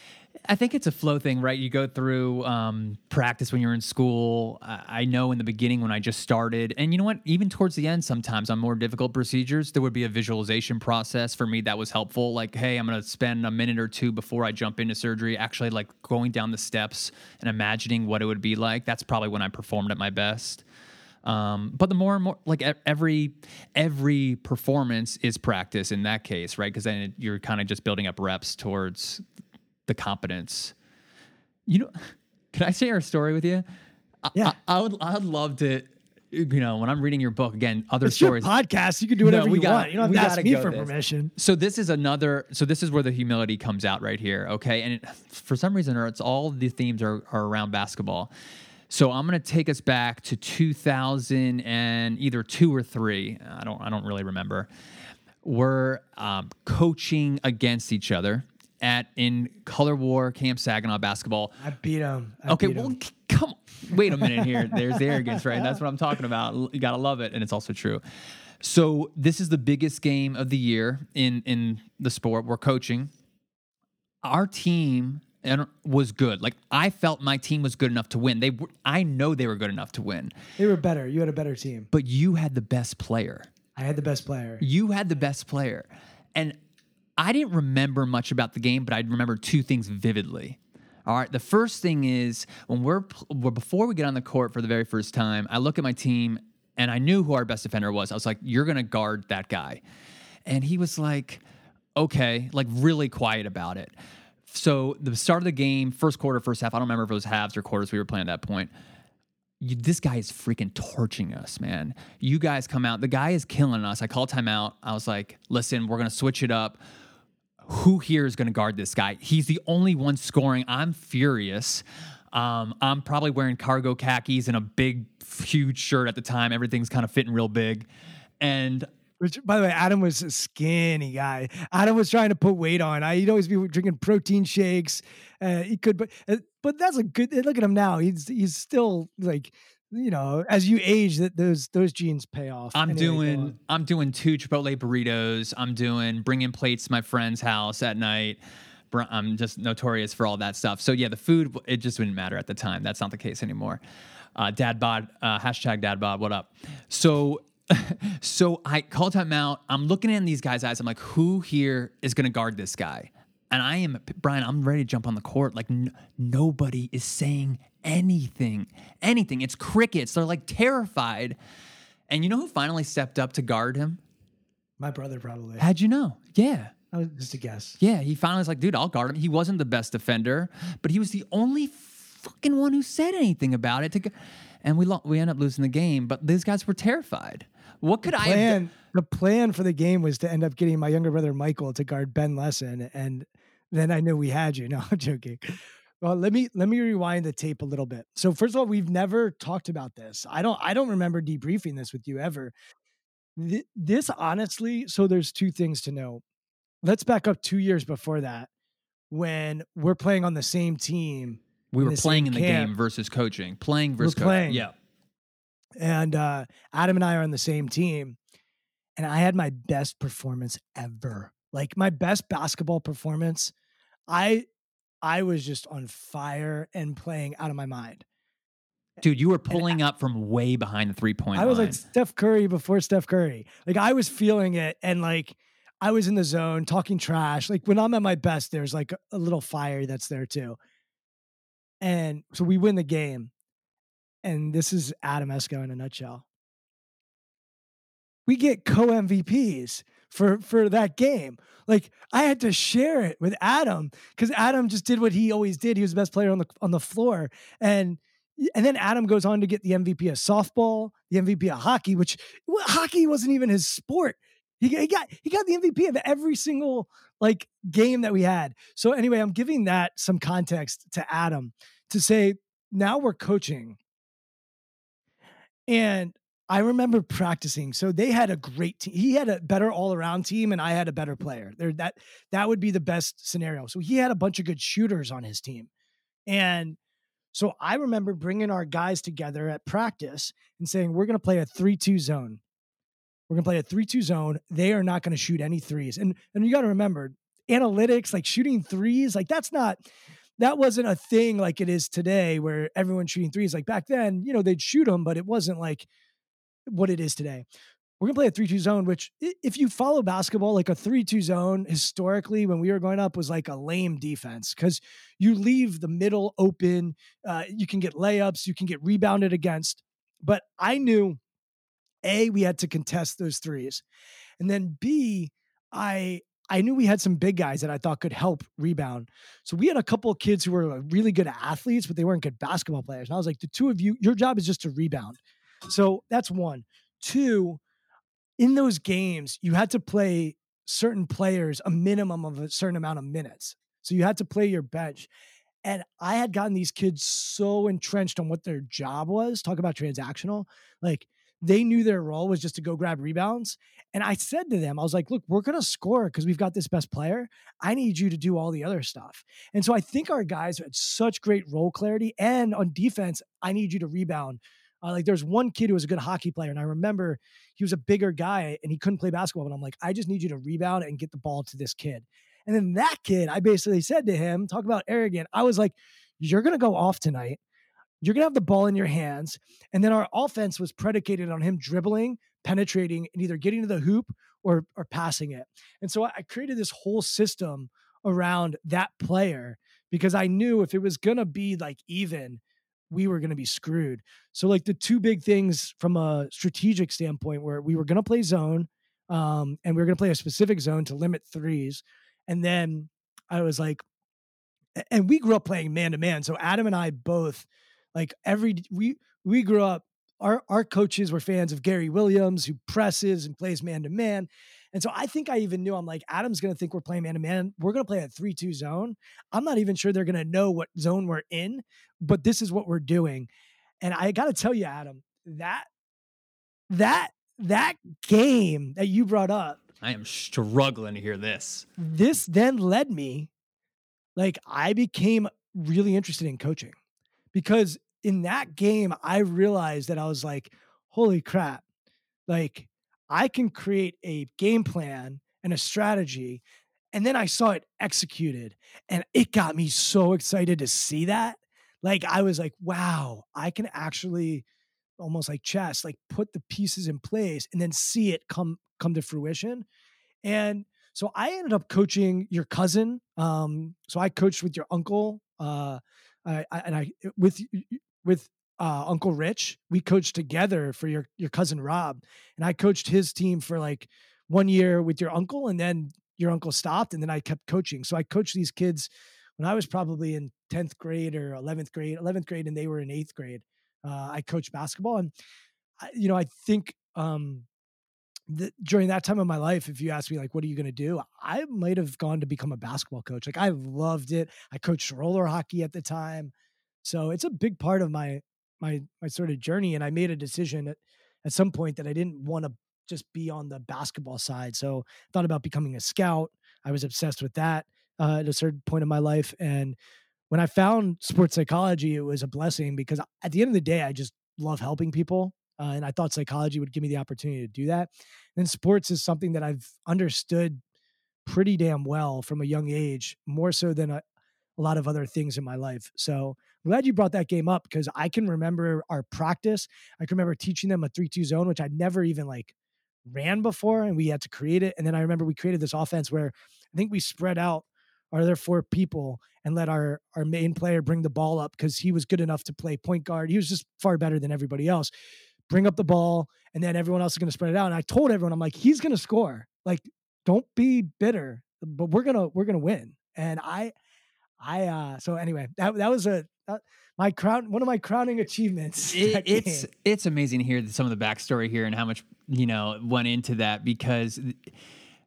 S1: I think it's a flow thing, right? You go through um, practice when you're in school. I, I know in the beginning when I just started, and you know what? Even towards the end, sometimes on more difficult procedures, there would be a visualization process for me that was helpful. Like, hey, I'm going to spend a minute or two before I jump into surgery, actually like going down the steps and imagining what it would be like. That's probably when I performed at my best. Um, but the more and more, like every every performance is practice in that case, right? Because then you're kind of just building up reps towards the competence. You know, can I share a story with you?
S2: Yeah,
S1: I, I would. I'd love to you know, when I'm reading your book again, other
S2: it's
S1: stories.
S2: Your podcast, you can do whatever no, you got want. You don't have to ask me for
S1: this.
S2: permission.
S1: So this is another. So this is where the humility comes out right here. Okay, and it, for some reason, or it's all the themes are, are around basketball. So I'm going to take us back to 2000 and either two or three. I don't I don't really remember. We're um, coaching against each other at in Color War Camp Saginaw basketball.
S2: I beat him. I
S1: okay,
S2: beat
S1: well, come. Wait a minute here. There's the arrogance, right? That's what I'm talking about. You gotta love it, and it's also true. So this is the biggest game of the year in in the sport. We're coaching. Our team and was good. Like I felt my team was good enough to win. They, were, I know they were good enough to win.
S2: They were better. You had a better team.
S1: But you had the best player.
S2: I had the best player.
S1: You had the best player, and I didn't remember much about the game, but I remember two things vividly. All right, the first thing is when we're, we're before we get on the court for the very first time, I look at my team and I knew who our best defender was. I was like, "You're gonna guard that guy," and he was like, "Okay," like really quiet about it so the start of the game, first quarter, first half, I don't remember if it was halves or quarters we were playing at that point. You, this guy is freaking torching us, man. You guys come out. The guy is killing us. I call timeout. I was like, listen, we're going to switch it up. Who here is going to guard this guy? He's the only one scoring. I'm furious. Um, I'm probably wearing cargo khakis and a big, huge shirt at the time. Everything's kind of fitting real big. And
S2: which, by the way, Adam was a skinny guy. Adam was trying to put weight on. I, he'd always be drinking protein shakes. Uh, he could, but uh, but that's a good. Look at him now. He's he's still like you know, as you age, that those those genes pay off.
S1: I'm anyway, doing I'm doing two Chipotle burritos. I'm doing bringing plates to my friend's house at night. I'm just notorious for all that stuff. So yeah, the food it just didn't matter at the time. That's not the case anymore. Uh, dad bod uh, hashtag dad bod. What up? So so I call timeout. I'm looking in these guys' eyes. I'm like, who here is going to guard this guy? And I am, Brian, I'm ready to jump on the court. Like, n- nobody is saying anything. Anything. It's crickets. They're like terrified. And you know who finally stepped up to guard him?
S2: My brother, probably.
S1: How'd you know? Yeah.
S2: I was just a guess.
S1: Yeah, he finally was like, dude, I'll guard him. He wasn't the best defender, but he was the only fucking one who said anything about it. To, and we lo- we end up losing the game. But these guys were terrified. What could
S2: the
S1: plan, I
S2: have The plan for the game was to end up getting my younger brother Michael to guard Ben Lesson, and then I knew we had you. No, I'm joking. Well, let me let me rewind the tape a little bit. So first of all, we've never talked about this. I don't I don't remember debriefing this with you ever. this honestly, so there's two things to know. Let's back up 2 years before that when we're playing on the same team.
S1: We were playing in the camp. game versus coaching. Playing versus
S2: we're playing.
S1: Yeah
S2: and uh, Adam and I are on the same team, and I had my best performance ever. Like my best basketball performance. I I was just on fire and playing out of my mind.
S1: Dude, you were pulling I, up from way behind the three point
S2: I was like Steph Curry before Steph Curry. Like I was feeling it and like I was in the zone talking trash. Like when I'm at my best, there's like a little fire that's there too. And so we win the game and this is Adam Eskow in a nutshell. We get co MVPs for for that game. Like I had to share it with Adam because Adam just did what he always did. He was the best player on the on the floor, and and then Adam goes on to get the MVP of softball, the MVP of hockey, which well, hockey wasn't even his sport. He, he got he got the MVP of every single like game that we had. So anyway, I'm giving that some context to Adam to say now we're coaching. And I remember practicing. So they had a great team. He had a better all-around team and I had a better player. There that that would be the best scenario. So he had a bunch of good shooters on his team. And so I remember bringing our guys together at practice and saying, we're going to play a 3 2 zone. We're going to play a 3 2 zone. They are not going to shoot any threes. And, and you got to remember, analytics, like shooting threes, like that's not, that wasn't a thing like it is today where everyone shooting threes. Like back then, you know, they'd shoot them, but it wasn't like what it is today we're gonna play a three-two zone, which if you follow basketball, like a three-two zone historically, when we were growing up, was like a lame defense because you leave the middle open. Uh, you can get layups, you can get rebounded against. But I knew a we had to contest those threes, and then b I I knew we had some big guys that I thought could help rebound. So we had a couple of kids who were really good athletes, but they weren't good basketball players. And I was like, the two of you, your job is just to rebound. So that's one. Two, in those games, you had to play certain players a minimum of a certain amount of minutes. So you had to play your bench. And I had gotten these kids so entrenched on what their job was. Talk about transactional. Like they knew their role was just to go grab rebounds. And I said to them, I was like, look, we're going to score because we've got this best player. I need you to do all the other stuff. And so I think our guys had such great role clarity. And on defense, I need you to rebound uh, like there's one kid who was a good hockey player, and I remember he was a bigger guy and he couldn't play basketball. But I'm like, I just need you to rebound and get the ball to this kid. And then that kid, I basically said to him, talk about arrogant. I was like, you're gonna go off tonight. You're gonna have the ball in your hands. And then our offense was predicated on him dribbling, penetrating, and either getting to the hoop or or passing it. And so I created this whole system around that player because I knew if it was gonna be like even, we were going to be screwed. So like the two big things from a strategic standpoint where we were going to play zone um, and we were going to play a specific zone to limit threes. And then I was like, and we grew up playing man to man. So Adam and I both like every, we, we grew up, our, our coaches were fans of Gary Williams who presses and plays man to man. And so I think I even knew I'm like, Adam's going to think we're playing man to man. We're going to play a 3 2 zone. I'm not even sure they're going to know what zone we're in, but this is what we're doing. And I got to tell you, Adam, that, that, that game that you brought up.
S1: I am struggling to hear this.
S2: This then led me, like, I became really interested in coaching because in that game, I realized that I was like, holy crap, like, I can create a game plan and a strategy. And then I saw it executed and it got me so excited to see that. Like I was like, wow, I can actually almost like chess, like put the pieces in place and then see it come come to fruition. And so I ended up coaching your cousin. Um, so I coached with your uncle. Uh, I, I, and I with with uh, Uncle Rich. We coached together for your your cousin Rob, and I coached his team for like one year with your uncle, and then your uncle stopped, and then I kept coaching. So I coached these kids when I was probably in tenth grade or eleventh grade, eleventh grade, and they were in eighth grade. Uh, I coached basketball, and I, you know I think um, during that time of my life, if you ask me like, what are you going to do? I might have gone to become a basketball coach. Like I loved it. I coached roller hockey at the time. So it's a big part of my my my sort of journey and I made a decision at, at some point that I didn't want to just be on the basketball side. So I thought about becoming a scout. I was obsessed with that uh, at a certain point in my life. And when I found sports psychology, it was a blessing because at the end of the day, I just love helping people. Uh, and I thought psychology would give me the opportunity to do that. And sports is something that I've understood pretty damn well from a young age, more so than a, a lot of other things in my life. So I'm glad you brought that game up because I can remember our practice. I can remember teaching them a 3 2 zone, which I'd never even like ran before, and we had to create it. And then I remember we created this offense where I think we spread out our other four people and let our our main player bring the ball up because he was good enough to play point guard. He was just far better than everybody else. Bring up the ball, and then everyone else is going to spread it out. And I told everyone, I'm like, he's going to score. Like, don't be bitter, but we're gonna we're gonna win. And I, I uh so anyway, that that was a that, my crown one of my crowning achievements.
S1: It, it's game. it's amazing to hear some of the backstory here and how much you know went into that because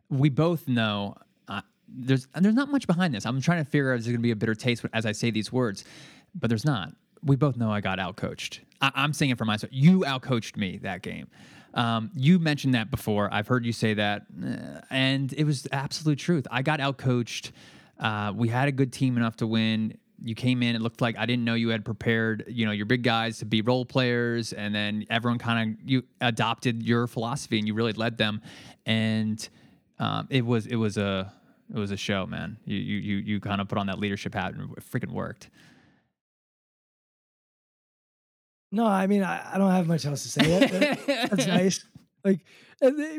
S1: we both know uh, there's there's not much behind this. I'm trying to figure out is there going to be a bitter taste as I say these words, but there's not. We both know I got outcoached. I, I'm saying it for myself. You outcoached me that game. Um, you mentioned that before. I've heard you say that, uh, and it was absolute truth. I got outcoached. Uh, we had a good team enough to win. You came in. It looked like I didn't know you had prepared, you know, your big guys to be role players, and then everyone kind of you adopted your philosophy and you really led them. And um, it was it was a it was a show, man. You you you you kind of put on that leadership hat and it freaking worked.
S2: No, I mean I, I don't have much else to say. That, that's nice. Like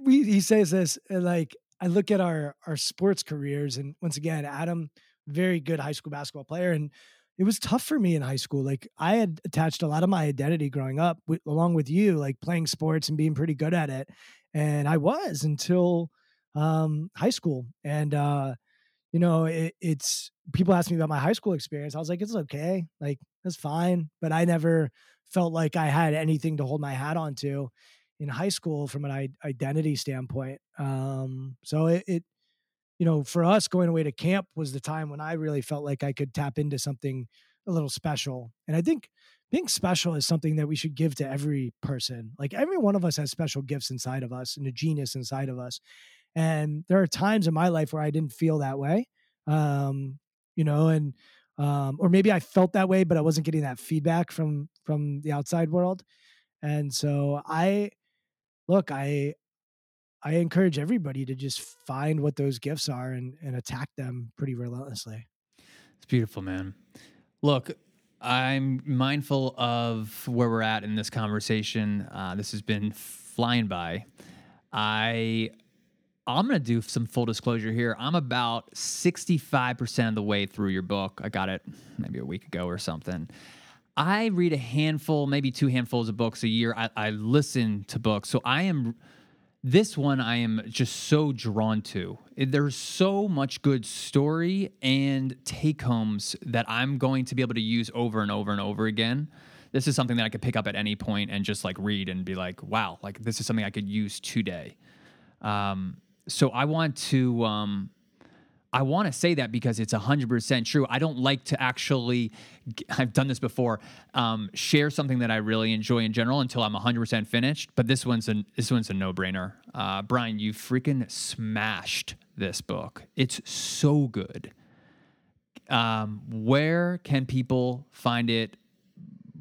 S2: we, he says this, like I look at our our sports careers, and once again, Adam, very good high school basketball player, and it was tough for me in high school. Like I had attached a lot of my identity growing up, with, along with you, like playing sports and being pretty good at it, and I was until um, high school, and uh, you know, it, it's people ask me about my high school experience. I was like, it's okay, like it's fine, but I never felt like I had anything to hold my hat on to in high school from an identity standpoint. Um, so it, it, you know, for us going away to camp was the time when I really felt like I could tap into something a little special. And I think being special is something that we should give to every person. Like every one of us has special gifts inside of us and a genius inside of us. And there are times in my life where I didn't feel that way. Um, you know, and um, or maybe I felt that way, but I wasn't getting that feedback from from the outside world. And so I look, I I encourage everybody to just find what those gifts are and and attack them pretty relentlessly.
S1: It's beautiful, man. Look, I'm mindful of where we're at in this conversation. Uh, this has been flying by. I I'm going to do some full disclosure here. I'm about 65% of the way through your book. I got it maybe a week ago or something. I read a handful, maybe two handfuls of books a year. I, I listen to books. So I am, this one I am just so drawn to. There's so much good story and take homes that I'm going to be able to use over and over and over again. This is something that I could pick up at any point and just like read and be like, wow, like this is something I could use today. Um, so I want to um, I want to say that because it's 100% true. I don't like to actually, I've done this before, um, share something that I really enjoy in general until I'm 100% finished. But this one's a, this one's a no brainer. Uh, Brian, you freaking smashed this book. It's so good. Um, where can people find it?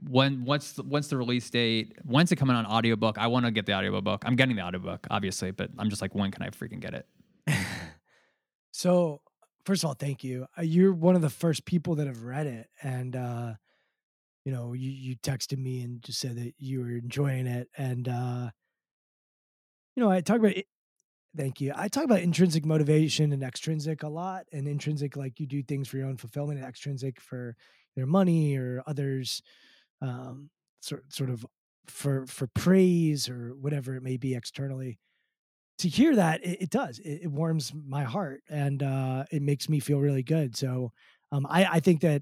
S1: When the, what's the release date? When's it coming on audiobook? I want to get the audiobook. I'm getting the audiobook, obviously, but I'm just like, when can I freaking get it?
S2: So, first of all, thank you. Uh, you're one of the first people that have read it, and uh, you know, you you texted me and just said that you were enjoying it, and uh, you know, I talk about it. Thank you. I talk about intrinsic motivation and extrinsic a lot, and intrinsic like you do things for your own fulfillment, and extrinsic for their money or others, um, sort sort of for for praise or whatever it may be externally to hear that it, it does it, it, warms my heart and uh, it makes me feel really good. So um, I, I think that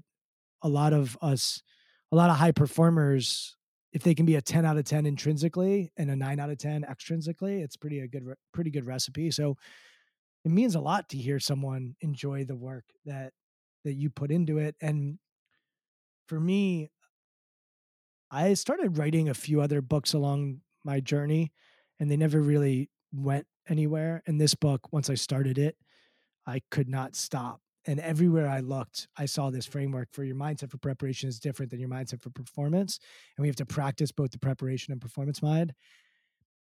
S2: a lot of us a lot of high performers if they can be a 10 out of 10 intrinsically and a 9 out of 10 extrinsically it's pretty a good pretty good recipe. So it means a lot to hear someone enjoy the work that that you put into it. And for me i started writing a few other books along my journey and they never really went anywhere. And this book, once I started it, I could not stop. And everywhere I looked, I saw this framework for your mindset for preparation is different than your mindset for performance. And we have to practice both the preparation and performance mind.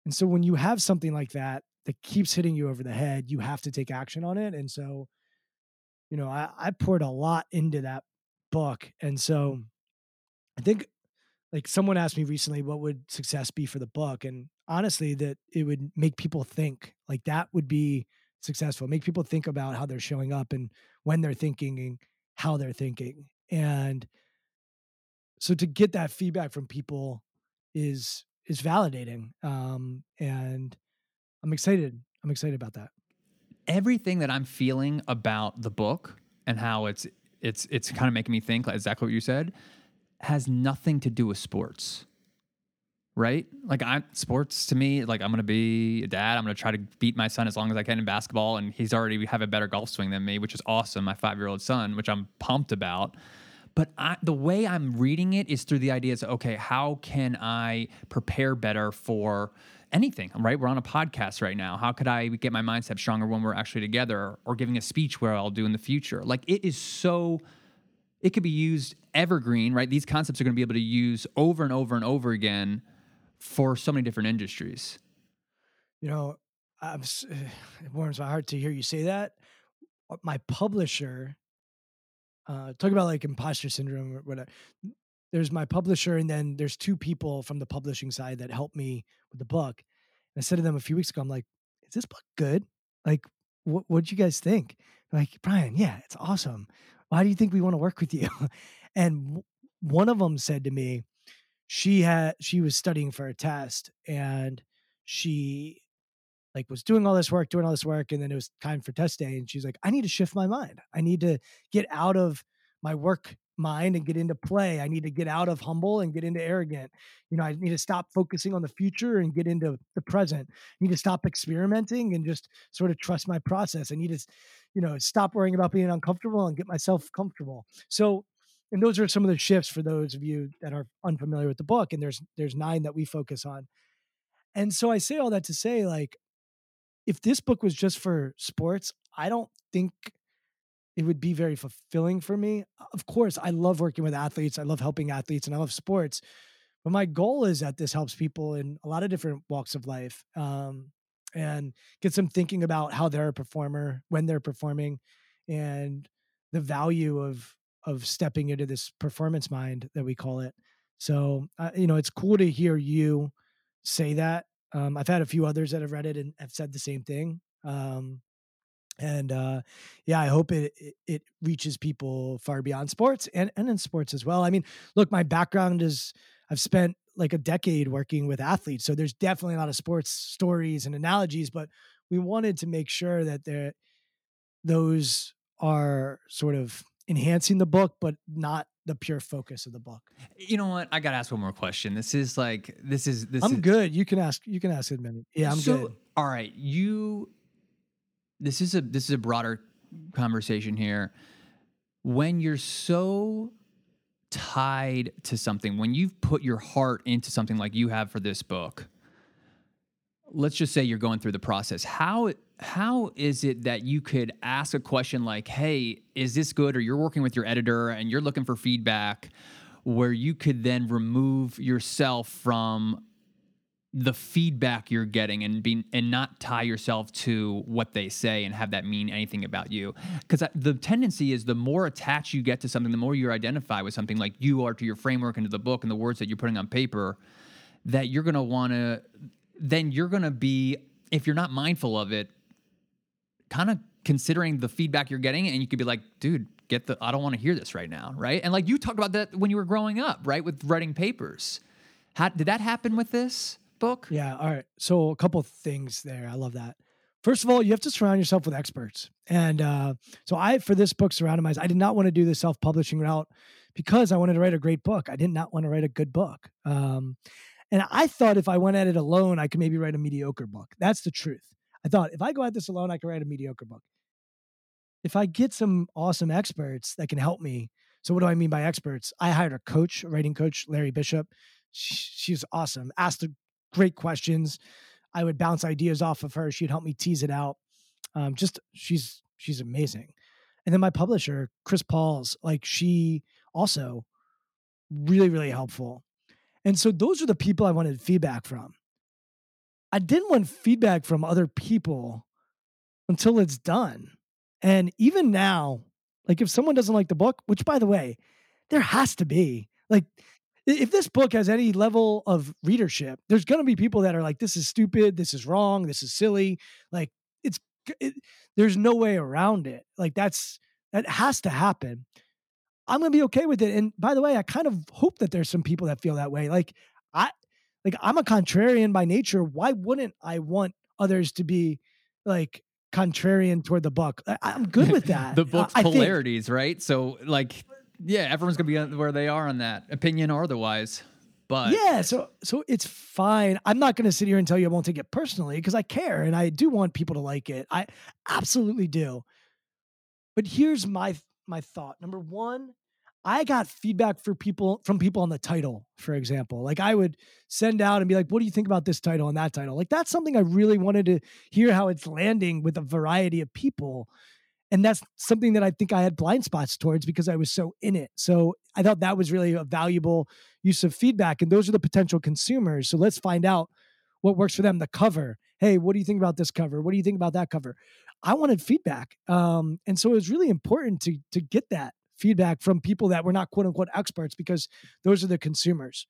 S2: And so when you have something like that that keeps hitting you over the head, you have to take action on it. And so, you know, I, I poured a lot into that book. And so mm. I think like someone asked me recently what would success be for the book and honestly that it would make people think like that would be successful make people think about how they're showing up and when they're thinking and how they're thinking. And so to get that feedback from people is is validating. Um, and I'm excited. I'm excited about that.
S1: Everything that I'm feeling about the book and how it's it's it's kind of making me think like exactly what you said has nothing to do with sports right like i sports to me like i'm gonna be a dad i'm gonna try to beat my son as long as i can in basketball and he's already have a better golf swing than me which is awesome my five year old son which i'm pumped about but I, the way i'm reading it is through the ideas okay how can i prepare better for anything, right? We're on a podcast right now. How could I get my mindset stronger when we're actually together or giving a speech where I'll do in the future? Like it is so it could be used evergreen, right? These concepts are going to be able to use over and over and over again for so many different industries.
S2: You know, I'm, it warms my heart to hear you say that. Uh, my publisher, uh, talk about like imposter syndrome or whatever there's my publisher, and then there's two people from the publishing side that help me with the book. And I said to them a few weeks ago, I'm like, "Is this book good? Like, what what'd you guys think?" Like, Brian, yeah, it's awesome. Why do you think we want to work with you? and one of them said to me, she had she was studying for a test, and she like was doing all this work, doing all this work, and then it was time for test day, and she's like, "I need to shift my mind. I need to get out of my work mind and get into play. I need to get out of humble and get into arrogant. You know, I need to stop focusing on the future and get into the present. I need to stop experimenting and just sort of trust my process. I need to, you know, stop worrying about being uncomfortable and get myself comfortable. So, and those are some of the shifts for those of you that are unfamiliar with the book. And there's there's nine that we focus on. And so I say all that to say, like, if this book was just for sports, I don't think it would be very fulfilling for me. Of course, I love working with athletes. I love helping athletes and I love sports. But my goal is that this helps people in a lot of different walks of life um, and gets them thinking about how they're a performer, when they're performing, and the value of of stepping into this performance mind that we call it. So, uh, you know, it's cool to hear you say that. Um, I've had a few others that have read it and have said the same thing. Um, and uh, yeah, I hope it, it, it reaches people far beyond sports and and in sports as well. I mean, look, my background is I've spent like a decade working with athletes, so there's definitely a lot of sports stories and analogies. But we wanted to make sure that there those are sort of enhancing the book, but not the pure focus of the book.
S1: You know what? I gotta ask one more question. This is like this is this.
S2: I'm
S1: is,
S2: good. You can ask. You can ask it, minute. Yeah, I'm so, good.
S1: All right, you this is a this is a broader conversation here. When you're so tied to something, when you've put your heart into something like you have for this book, let's just say you're going through the process. How how is it that you could ask a question like, "Hey, is this good?" or you're working with your editor and you're looking for feedback where you could then remove yourself from the feedback you're getting and be and not tie yourself to what they say and have that mean anything about you. Because the tendency is the more attached you get to something the more you identify with something like you are to your framework and to the book and the words that you're putting on paper that you're going to want to then you're going to be if you're not mindful of it kind of considering the feedback you're getting and you could be like dude get the i don't want to hear this right now right? And like you talked about that when you were growing up right with writing papers. How, did that happen with this book?
S2: Yeah. All right. So a couple things there. I love that. First of all, you have to surround yourself with experts. And uh, so I, for this book, surrounded myself. I did not want to do the self-publishing route because I wanted to write a great book. I did not want to write a good book. Um, and I thought if I went at it alone, I could maybe write a mediocre book. That's the truth. I thought if I go at this alone, I could write a mediocre book. If I get some awesome experts that can help me. So what do I mean by experts? I hired a coach, a writing coach, Larry Bishop. she's awesome. Asked a great questions. I would bounce ideas off of her. She'd help me tease it out. Um, just she's she's amazing. And then my publisher, Chris Pauls, like she also really really helpful. And so those are the people I wanted feedback from. I didn't want feedback from other people until it's done. And even now, like if someone doesn't like the book, which by the way, there has to be. Like if this book has any level of readership, there's going to be people that are like, this is stupid, this is wrong, this is silly. Like it's, it, there's no way around it. Like that's, that has to happen. I'm going to be okay with it. And by the way, I kind of hope that there's some people that feel that way. Like I like I'm a contrarian by nature. Why wouldn't I want others to be like contrarian toward the book? I, am good with that.
S1: the book's I, polarities, think, right? So like yeah, everyone's to be where they are on that, opinion or otherwise. But
S2: yeah, so so it's fine. I'm not to sit here and tell you I won't take it personally because I care and I do want people to like it. I absolutely do. But here's my my thought. Number one, I got feedback for people from people on the title, for example. Like I would send out and be like, "What do you think about this title and that title?" Like that's something I really wanted to hear how it's landing with a variety of people. And that's something that I think I had blind spots towards because I was so in it. So I thought that was really a valuable use of feedback. And those are the potential consumers. So let's find out what works for them. The cover. Hey, what do you think about this cover? What do you think about that cover? I wanted feedback. Um, and so it was really important to to get that feedback from people that were not quote unquote experts because those are the consumers.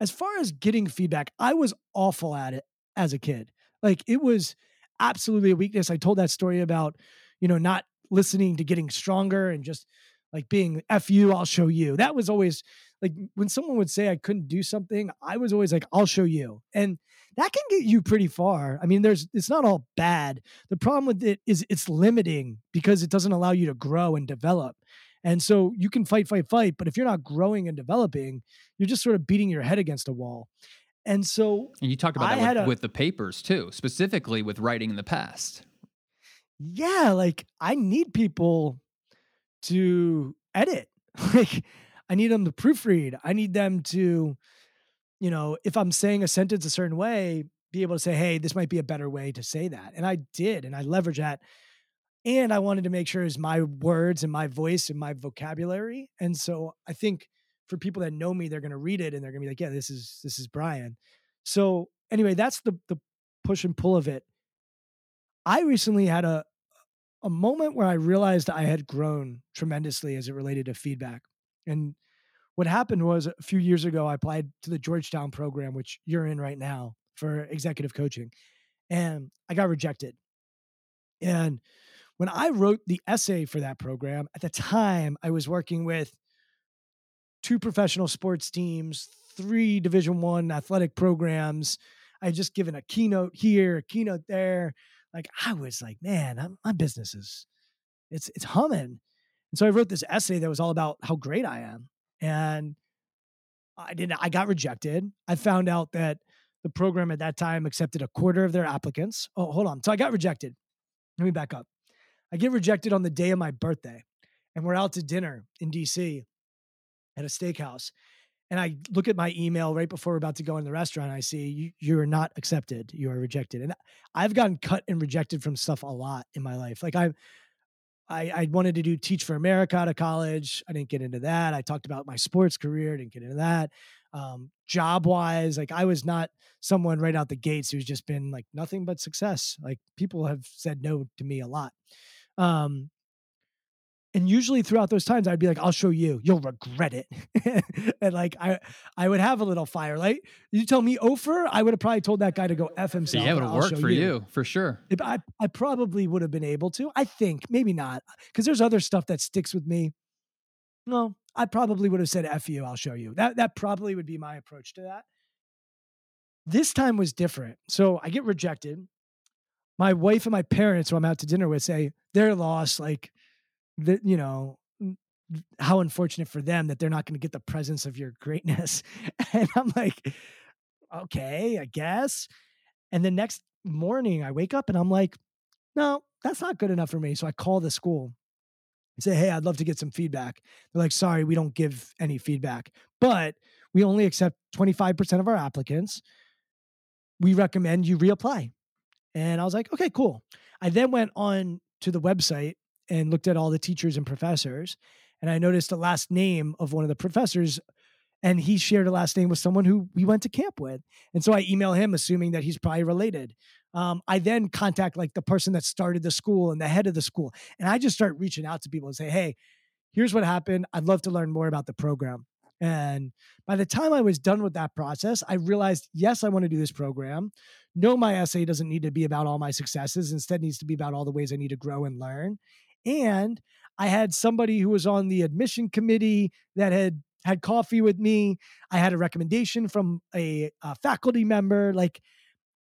S2: As far as getting feedback, I was awful at it as a kid. Like it was absolutely a weakness. I told that story about, you know, not listening to getting stronger and just like being F you, I'll show you. That was always like when someone would say I couldn't do something, I was always like, I'll show you. And that can get you pretty far. I mean, there's it's not all bad. The problem with it is it's limiting because it doesn't allow you to grow and develop. And so you can fight, fight, fight, but if you're not growing and developing, you're just sort of beating your head against a wall. And so
S1: And you talked about I that with, a, with the papers too, specifically with writing in the past.
S2: Yeah, like I need people to edit. like I need them to proofread. I need them to, you know, if I'm saying a sentence a certain way, be able to say, hey, this might be a better way to say that. And I did, and I leveraged that. And I wanted to make sure it's my words and my voice and my vocabulary. And so I think for people that know me, they're gonna read it and they're gonna be like, yeah, this is this is Brian. So anyway, that's the the push and pull of it. I recently had a a moment where I realized I had grown tremendously as it related to feedback. And what happened was a few years ago, I applied to the Georgetown program, which you're in right now for executive coaching, and I got rejected. And when I wrote the essay for that program, at the time I was working with two professional sports teams, three Division One athletic programs. I had just given a keynote here, a keynote there. Like I was like, man, I'm, my business is it's it's humming. And so I wrote this essay that was all about how great I am. And I didn't, I got rejected. I found out that the program at that time accepted a quarter of their applicants. Oh, hold on. So I got rejected. Let me back up. I get rejected on the day of my birthday, and we're out to dinner in DC at a steakhouse. And I look at my email right before we're about to go in the restaurant. I see you, are not accepted. You are rejected. And I've gotten cut and rejected from stuff a lot in my life. Like I, I, I wanted to do Teach for America out of college. I didn't get into that. I talked about my sports career. Didn't get into that. Um, job wise, like I was not someone right out the gates who's just been like nothing but success. Like people have said no to me a lot. Um, and usually throughout those times i'd be like i'll show you. You'll regret it. And like i i would have a little fire. Like you tell me Ofer, i would have probably told that guy to go f himself
S1: yeah it would have worked for you. you. for sure.
S2: I, I probably would have been able to i think maybe not because there's other stuff that sticks with me. No i probably would have said f you i'll show you. That that probably would be my approach to that. This time was different. So i get rejected. My wife and my parents who i'm out to dinner with say they're lost like that you know how unfortunate for them that they're not going to get the presence of your greatness. And i'm like okay i guess. And the next morning i wake up and i'm like no that's not good enough for me. So i call the school. And say hey i'd love to get some feedback. They're like sorry we don't give any feedback but we only accept 25% of our applicants. We recommend you reapply. And i was like okay cool. I then went on to the website and looked at all the teachers and professors. And I noticed the last name of one of the professors, and he shared a last name with someone who we went to camp with. And so I email him, assuming that he's probably related. Um, I then contact like the person that started the school and the head of the school. And I just start reaching out to people and say, hey, here's what happened. I'd love to learn more about the program. And by the time I was done with that process, I realized, yes, I want to do this program. No, my essay doesn't need to be about all my successes. Instead, needs to be about all the ways I need to grow and learn. And I had somebody who was on the admission committee that had had coffee with me. I had a recommendation from a, a faculty member. Like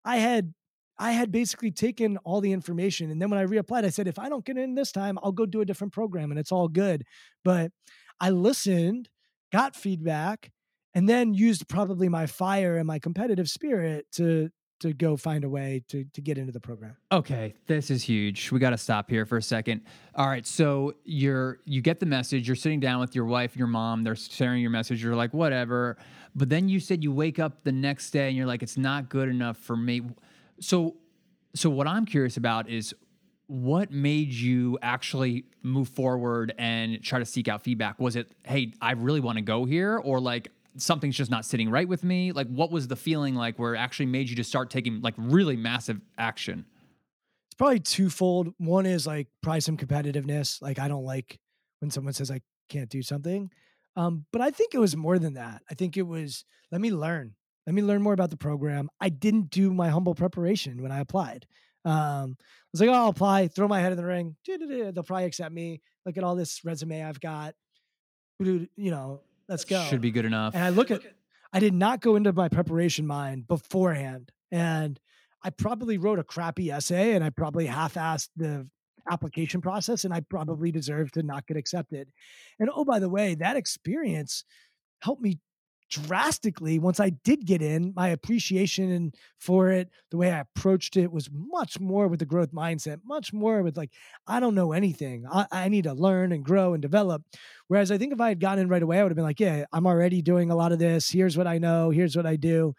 S2: I had I had basically taken all the information. And then when I reapplied, I said, if I don't get in this time, I'll go do a different program and it's all good. But I listened, got feedback, and then used probably my fire and my competitive spirit to to go find a way to to get into the program.
S1: Okay, this is huge. We got to stop here for a second. All right, so you're you get the message. You're sitting down with your wife, your mom. They're sharing your message. You're like, whatever. But then you said you wake up the next day and you're like, it's not good enough for me. So, so what I'm curious about is what made you actually move forward and try to seek out feedback? Was it, hey, I really want to go here, or like something's just not sitting right with me? Like, what was the feeling like where it actually made you to start taking like really massive action?
S2: It's probably twofold. One is like probably some competitiveness. Like, I don't like when someone says I can't do something. Um, but I think it was more than that. I think it was let me learn. Let me learn more about the program. I didn't do my humble preparation when I applied. Um, I was like, oh, I'll apply, throw my head in the ring. They'll probably accept me. Look at all this resume I've got. You know, let's go.
S1: Should be good enough.
S2: And I look at, I did not go into my preparation mind beforehand. And I probably wrote a crappy essay and I probably half assed the application process and I probably deserve to not get accepted. And oh, by the way, that experience helped me drastically once I did get in. My appreciation for it, the way I approached it was much more with the growth mindset, much more with like, I don't know anything. I, I need to learn and grow and develop. Whereas I think if I had gotten in right away, I would have been like, yeah, I'm already doing a lot of this. Here's what I know. Here's what I do.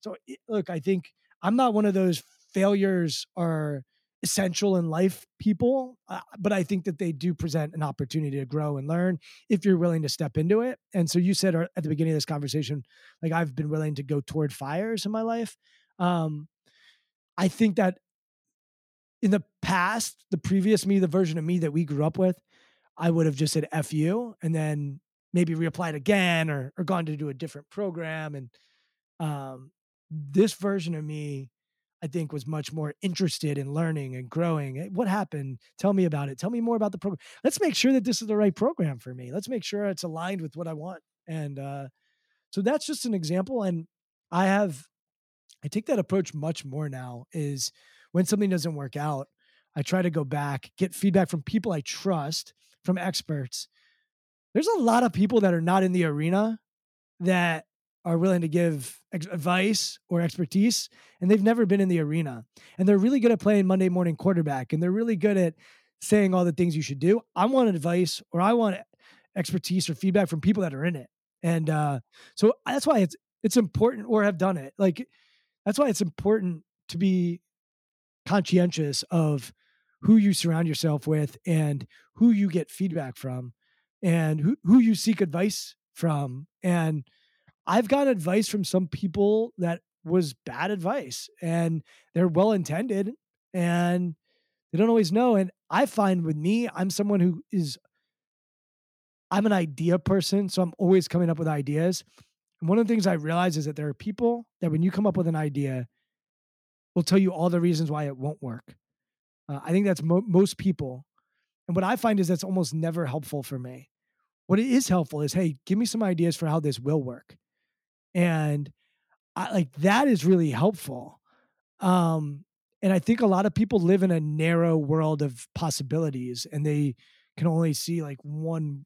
S2: So look, I think I'm not one of those failures or essential in life people uh, but i think that they do present an opportunity to grow and learn if you're willing to step into it and so you said uh, at the beginning of this conversation like i've been willing to go toward fires in my life um i think that in the past the previous me the version of me that we grew up with i would have just said f you and then maybe reapplied again or or gone to do a different program and um this version of me I think was much more interested in learning and growing. Eh, what happened? Tell me about it. Tell me more about the program. Let's make sure that this is the right program for me. Let's make sure it's aligned with what I want. And uh, so that's just an example. And I have, I take that approach much more now. Is when something doesn't work out, I try to go back, get feedback from people I trust, from experts. There's a lot of people that are not in the arena that are willing to give advice or expertise and they've never been in the arena. And they're really good at playing monday morning quarterback and they're really good at saying all the things you should do. I want advice or i want expertise or feedback from people that are in it. And uh, so that's why it's it's important or have done it. Like that's why it's important to be conscientious of who you surround yourself with and who you get feedback from and who, who you seek advice from. And I've got advice from some people that was bad advice and they're well intended and they don't always know. And I find with me, I'm someone who is, I'm an idea person. So I'm always coming up with ideas. And one of the things I realize is that there are people that when you come up with an idea, will tell you all the reasons why it won't work. Uh, I think that's mo- most people. And what I find is that's almost never helpful for me. What it is helpful is, hey, give me some ideas for how this will work and I, like that is really helpful um and i think a lot of people live in a narrow world of possibilities and they can only see like one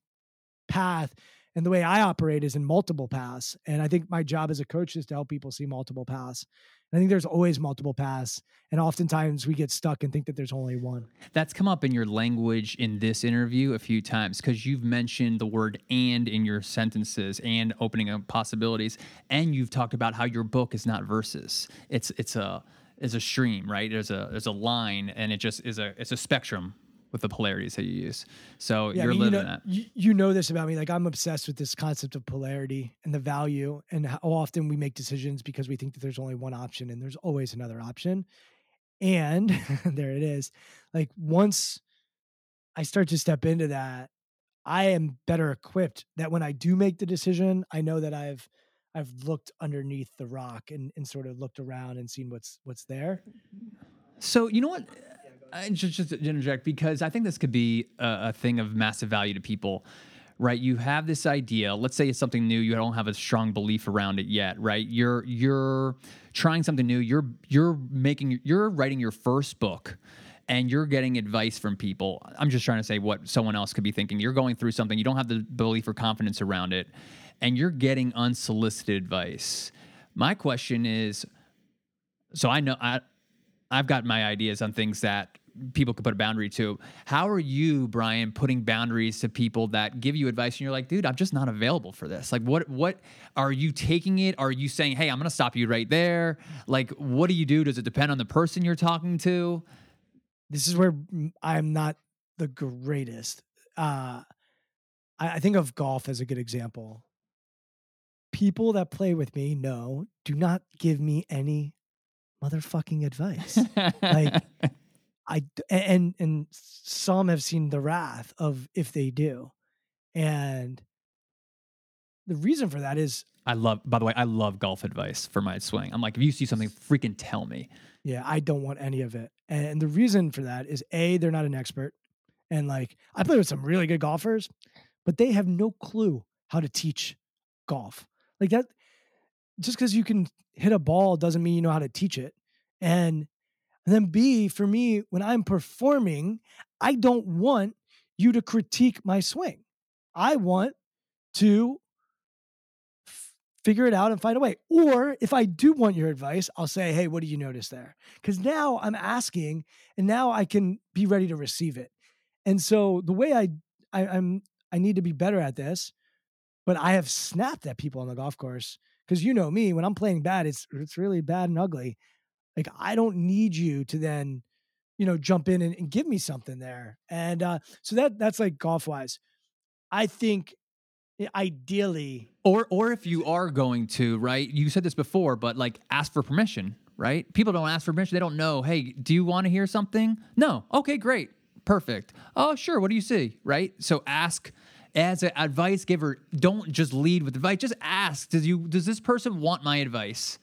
S2: path and the way i operate is in multiple paths and i think my job as a coach is to help people see multiple paths I think there's always multiple paths, and oftentimes we get stuck and think that there's only one.
S1: That's come up in your language in this interview a few times because you've mentioned the word "and" in your sentences and opening up possibilities, and you've talked about how your book is not verses; it's it's a is a stream, right? There's a there's a line, and it just is a it's a spectrum with the polarities that you use. So yeah, you're I mean, living
S2: you know,
S1: that.
S2: You, you know this about me. Like I'm obsessed with this concept of polarity and the value and how often we make decisions because we think that there's only one option and there's always another option. And there it is. Like once I start to step into that, I am better equipped that when I do make the decision, I know that I've I've looked underneath the rock and, and sort of looked around and seen what's what's there.
S1: So you know what? Just, just to interject because I think this could be a, a thing of massive value to people right? You have this idea let's say it's something new you don't have a strong belief around it yet right? You're you're trying something new you're you're making you're writing your first book and you're getting advice from people. I'm just trying to say what someone else could be thinking. You're going through something you don't have the belief or confidence around it and you're getting unsolicited advice. My question is so i know i i've got my ideas on things that people could put a boundary to. How are you, Brian, putting boundaries to people that give you advice and you're like, dude, I'm just not available for this? Like, what what are you taking it? Are you saying, hey, I'm gonna stop you right there? Like, what do you do? Does it depend on the person you're talking to?
S2: This is where I'm not the greatest. Uh, I, I think of golf as a good example. People that play with me know do not give me any motherfucking advice. like I and and some have seen the wrath of if they do, and the reason for that is
S1: I love. By the way, I love golf advice for my swing. I'm like, if you see something, freaking tell me.
S2: Yeah, I don't want any of it, and the reason for that is a they're not an expert, and like I play with some really good golfers, but they have no clue how to teach golf. Like that, just because you can hit a ball doesn't mean you know how to teach it, and and then B, for me, when I'm performing, I don't want you to critique my swing. I want to f- figure it out and find a way. Or if I do want your advice, I'll say, hey, what do you notice there? Because now I'm asking and now I can be ready to receive it. And so the way I, I I'm I need to be better at this, but I have snapped at people on the golf course because you know me, when I'm playing bad, it's it's really bad and ugly. Like I don't need you to then, you know, jump in and, and give me something there. And uh, so that that's like golf wise. I think ideally
S1: or or if you are going to right you said this before but like ask for permission right? People don't ask for permission they don't know hey do you want to hear something? No. Okay great perfect. Oh sure what do you see? Right? So ask as an advice giver don't just lead with advice just ask does you does this person want my advice?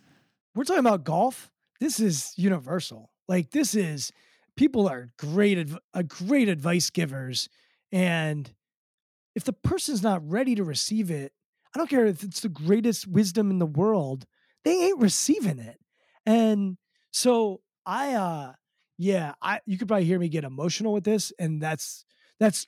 S2: We're talking about golf this is universal. Like this is people are great adv- uh, great advice givers and if the person's not ready to receive it, I don't care if it's the greatest wisdom in the world, they ain't receiving it. And so I uh yeah, I you could probably hear me get emotional with this and that's that's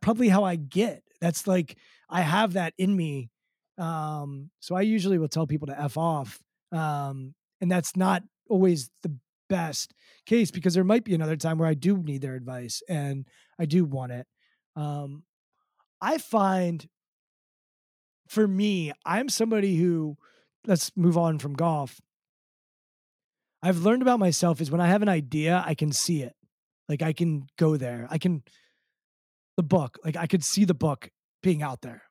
S2: probably how I get. That's like I have that in me. Um so I usually will tell people to f off. Um and that's not always the best case because there might be another time where I do need their advice and I do want it. Um, I find for me, I'm somebody who, let's move on from golf. I've learned about myself is when I have an idea, I can see it. Like I can go there. I can, the book, like I could see the book being out there.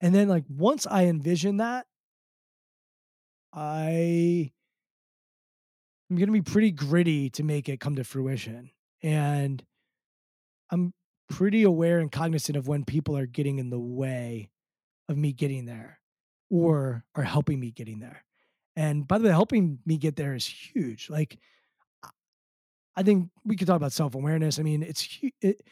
S2: And then, like, once I envision that, I I'm going to be pretty gritty to make it come to fruition. And I'm pretty aware and cognizant of when people are getting in the way of me getting there or are helping me getting there. And by the way, helping me get there is huge. Like, I think we could talk about self awareness. I mean, it's it,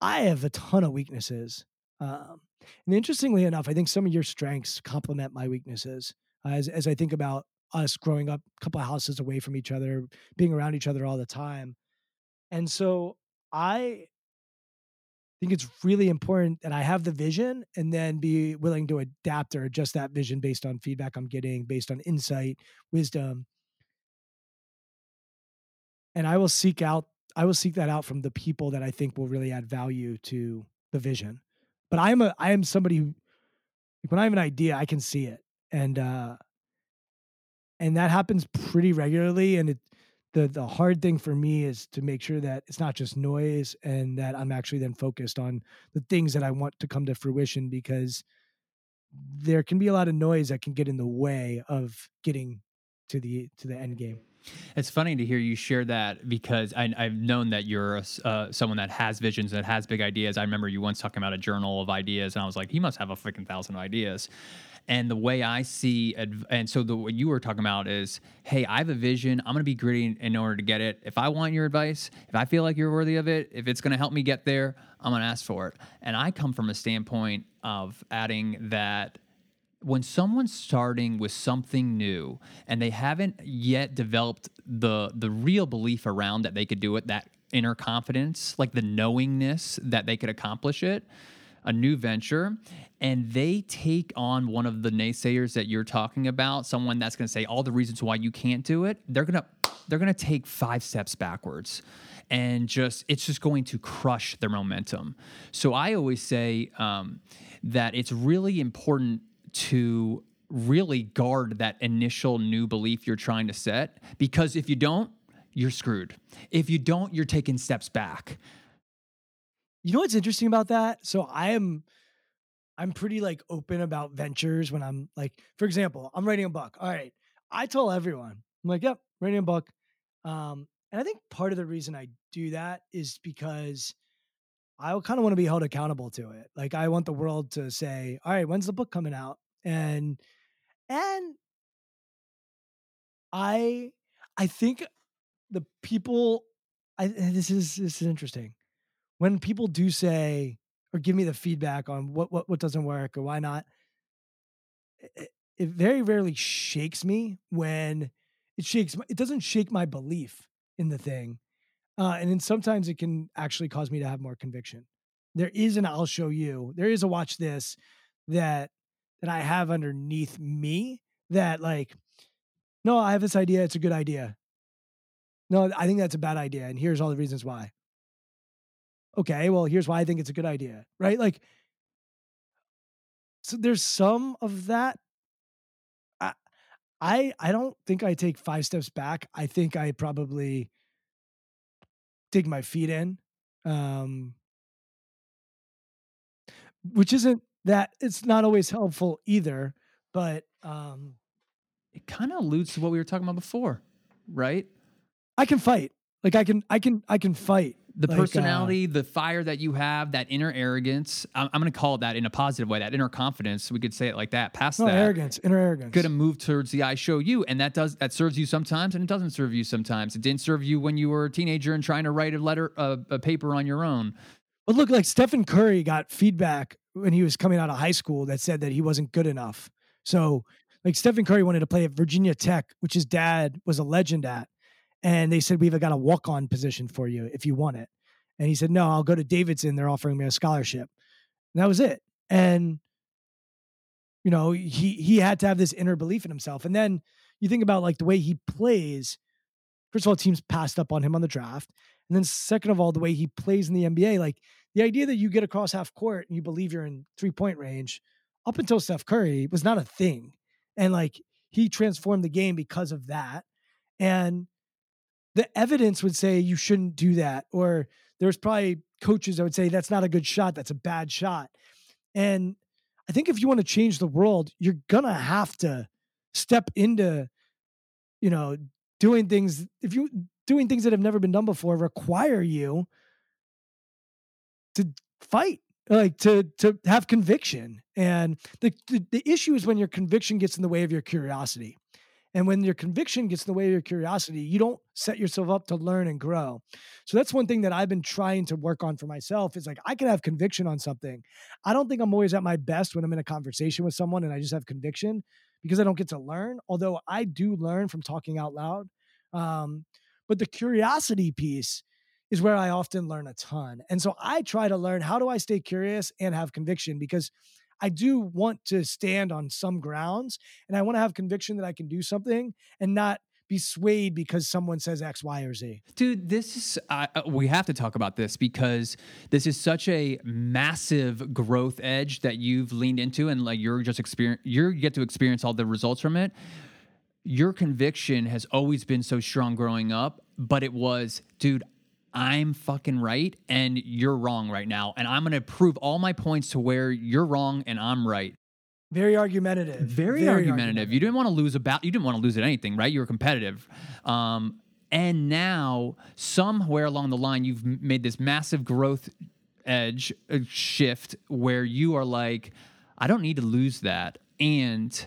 S2: I have a ton of weaknesses, um, and interestingly enough, I think some of your strengths complement my weaknesses. As as I think about us growing up a couple of houses away from each other, being around each other all the time. And so I think it's really important that I have the vision and then be willing to adapt or adjust that vision based on feedback I'm getting, based on insight, wisdom. And I will seek out I will seek that out from the people that I think will really add value to the vision. But I am a I am somebody who when I have an idea, I can see it. And uh and that happens pretty regularly and it the the hard thing for me is to make sure that it's not just noise and that I'm actually then focused on the things that I want to come to fruition because there can be a lot of noise that can get in the way of getting to the to the end game.
S1: It's funny to hear you share that because I, have known that you're a, uh, someone that has visions, that has big ideas. I remember you once talking about a journal of ideas, and I was like, he must have a freaking thousand ideas. And the way I see, and so the what you were talking about is, hey, I have a vision. I'm going to be gritty in, in order to get it. If I want your advice, if I feel like you're worthy of it, if it's going to help me get there, I'm going to ask for it. And I come from a standpoint of adding that when someone's starting with something new and they haven't yet developed the the real belief around that they could do it, that inner confidence, like the knowingness that they could accomplish it, a new venture, and they take on one of the naysayers that you're talking about, someone that's going to say all the reasons why you can't do it, they're going to they're going to take 5 steps backwards and just it's just going to crush their momentum. So I always say um, that it's really important to really guard that initial new belief you're trying to set because if you don't you're screwed if you don't you're taking steps back
S2: You know what's interesting about that? So I am I'm pretty like open about ventures when I'm like, for example, I'm writing a book. All right. I tell everyone, I'm like, yep, writing a book. Um, and I think part of the reason I do that is because I kind of want to be held accountable to it. Like I want the world to say, all right, when's the book coming out? And and I I think the people I this is this is interesting. When people do say or give me the feedback on what what what doesn't work or why not, it, it very rarely shakes me when it shakes it doesn't shake my belief in the thing. Uh, and then sometimes it can actually cause me to have more conviction. There is an I'll show you. There is a watch this that that I have underneath me that like no, I have this idea, it's a good idea. No, I think that's a bad idea and here's all the reasons why. Okay, well, here's why I think it's a good idea. Right? Like so there's some of that I I I don't think I take 5 steps back. I think I probably dig my feet in. Um which isn't that it's not always helpful either, but um
S1: it kind of alludes to what we were talking about before right
S2: I can fight. Like I can I can I can fight.
S1: The
S2: Like, uh,
S1: personality, the fire that you have, that inner arrogance. I'm, I'm going to call it that in a positive way. That inner confidence. We could say it like that. Past
S2: No
S1: that,
S2: arrogance, inner arrogance.
S1: going to move towards the I show you, and that does that serves you sometimes, and it doesn't serve you sometimes. It didn't serve you when you were a teenager and trying to write a letter, a, a paper on your own.
S2: But look, like Stephen Curry got feedback when he was coming out of high school that said that he wasn't good enough. So, like Stephen Curry wanted to play at Virginia Tech, which his dad was a legend at, and they said we've got a walk-on position for you if you want it. And he said, "No, I'll go to Davidson. They're offering me a scholarship." And that was it. And you know, he he had to have this inner belief in himself. And then you think about like the way he plays. First of all, teams passed up on him on the draft. And then second of all, the way he plays in the NBA, like the idea that you get across half court and you believe you're in three point range up until Steph Curry was not a thing. And like he transformed the game because of that. And the evidence would say you shouldn't do that. Or there's probably coaches that would say that's not a good shot, that's a bad shot. And I think if you want to change the world, you're gonna have to step into, you know, doing things if you doing things that have never been done before require you to fight like to to have conviction and the, the the issue is when your conviction gets in the way of your curiosity and when your conviction gets in the way of your curiosity you don't set yourself up to learn and grow so that's one thing that i've been trying to work on for myself is like i can have conviction on something i don't think i'm always at my best when i'm in a conversation with someone and i just have conviction because i don't get to learn although i do learn from talking out loud um, but the curiosity piece is where I often learn a ton. And so I try to learn how do I stay curious and have conviction because I do want to stand on some grounds and I want to have conviction that I can do something and not be swayed because someone says X, Y, or Z.
S1: Dude, this is, uh, we have to talk about this because this is such a massive growth edge that you've leaned into and like you're just experience, you get to experience all the results from it. Your conviction has always been so strong growing up, but it was, dude, I'm fucking right and you're wrong right now. And I'm going to prove all my points to where you're wrong and I'm right.
S2: Very argumentative.
S1: Very, argumentative. You didn't want to lose a about. You didn't want to lose at anything, right? You were competitive. Um, and now, somewhere along the line, you've made this massive growth edge uh, shift where you are like, I don't need to lose that. and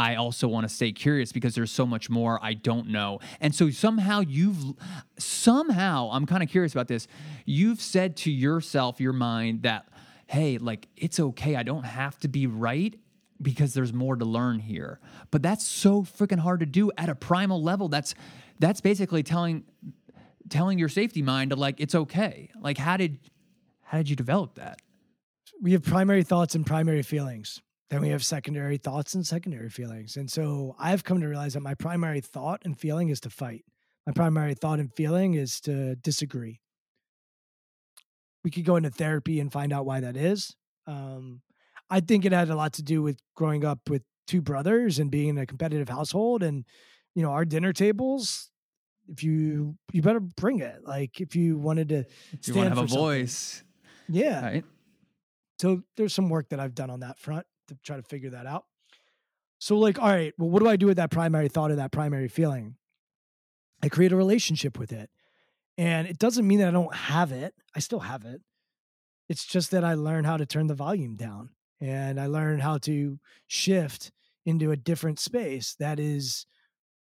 S1: I also want to stay curious because there's so much more I don't know. And so somehow you've, somehow, I'm kind of curious about this. You've said to yourself, your mind, that, hey, like, it's okay. I don't have to be right because there's more to learn here. But that's so freaking hard to do at a primal level. That's, that's basically telling, telling your safety mind to like, it's okay. Like, how did, how did you develop that?
S2: We have primary thoughts and primary feelings then we have secondary thoughts and secondary feelings. And so I've come to realize that my primary thought and feeling is to fight. My primary thought and feeling is to disagree. We could go into therapy and find out why that is. Um, I think it had a lot to do with growing up with two brothers and being in a competitive household. And, you know, our dinner tables, if you, you better bring it. Like if you wanted to
S1: if you want to have a something. voice.
S2: Yeah. Right. So there's some work that I've done on that front to try to figure that out. So, like, all right, well, what do I do with that primary thought or that primary feeling? I create a relationship with it. And it doesn't mean that I don't have it. I still have it. It's just that I learn how to turn the volume down and I learn how to shift into a different space that is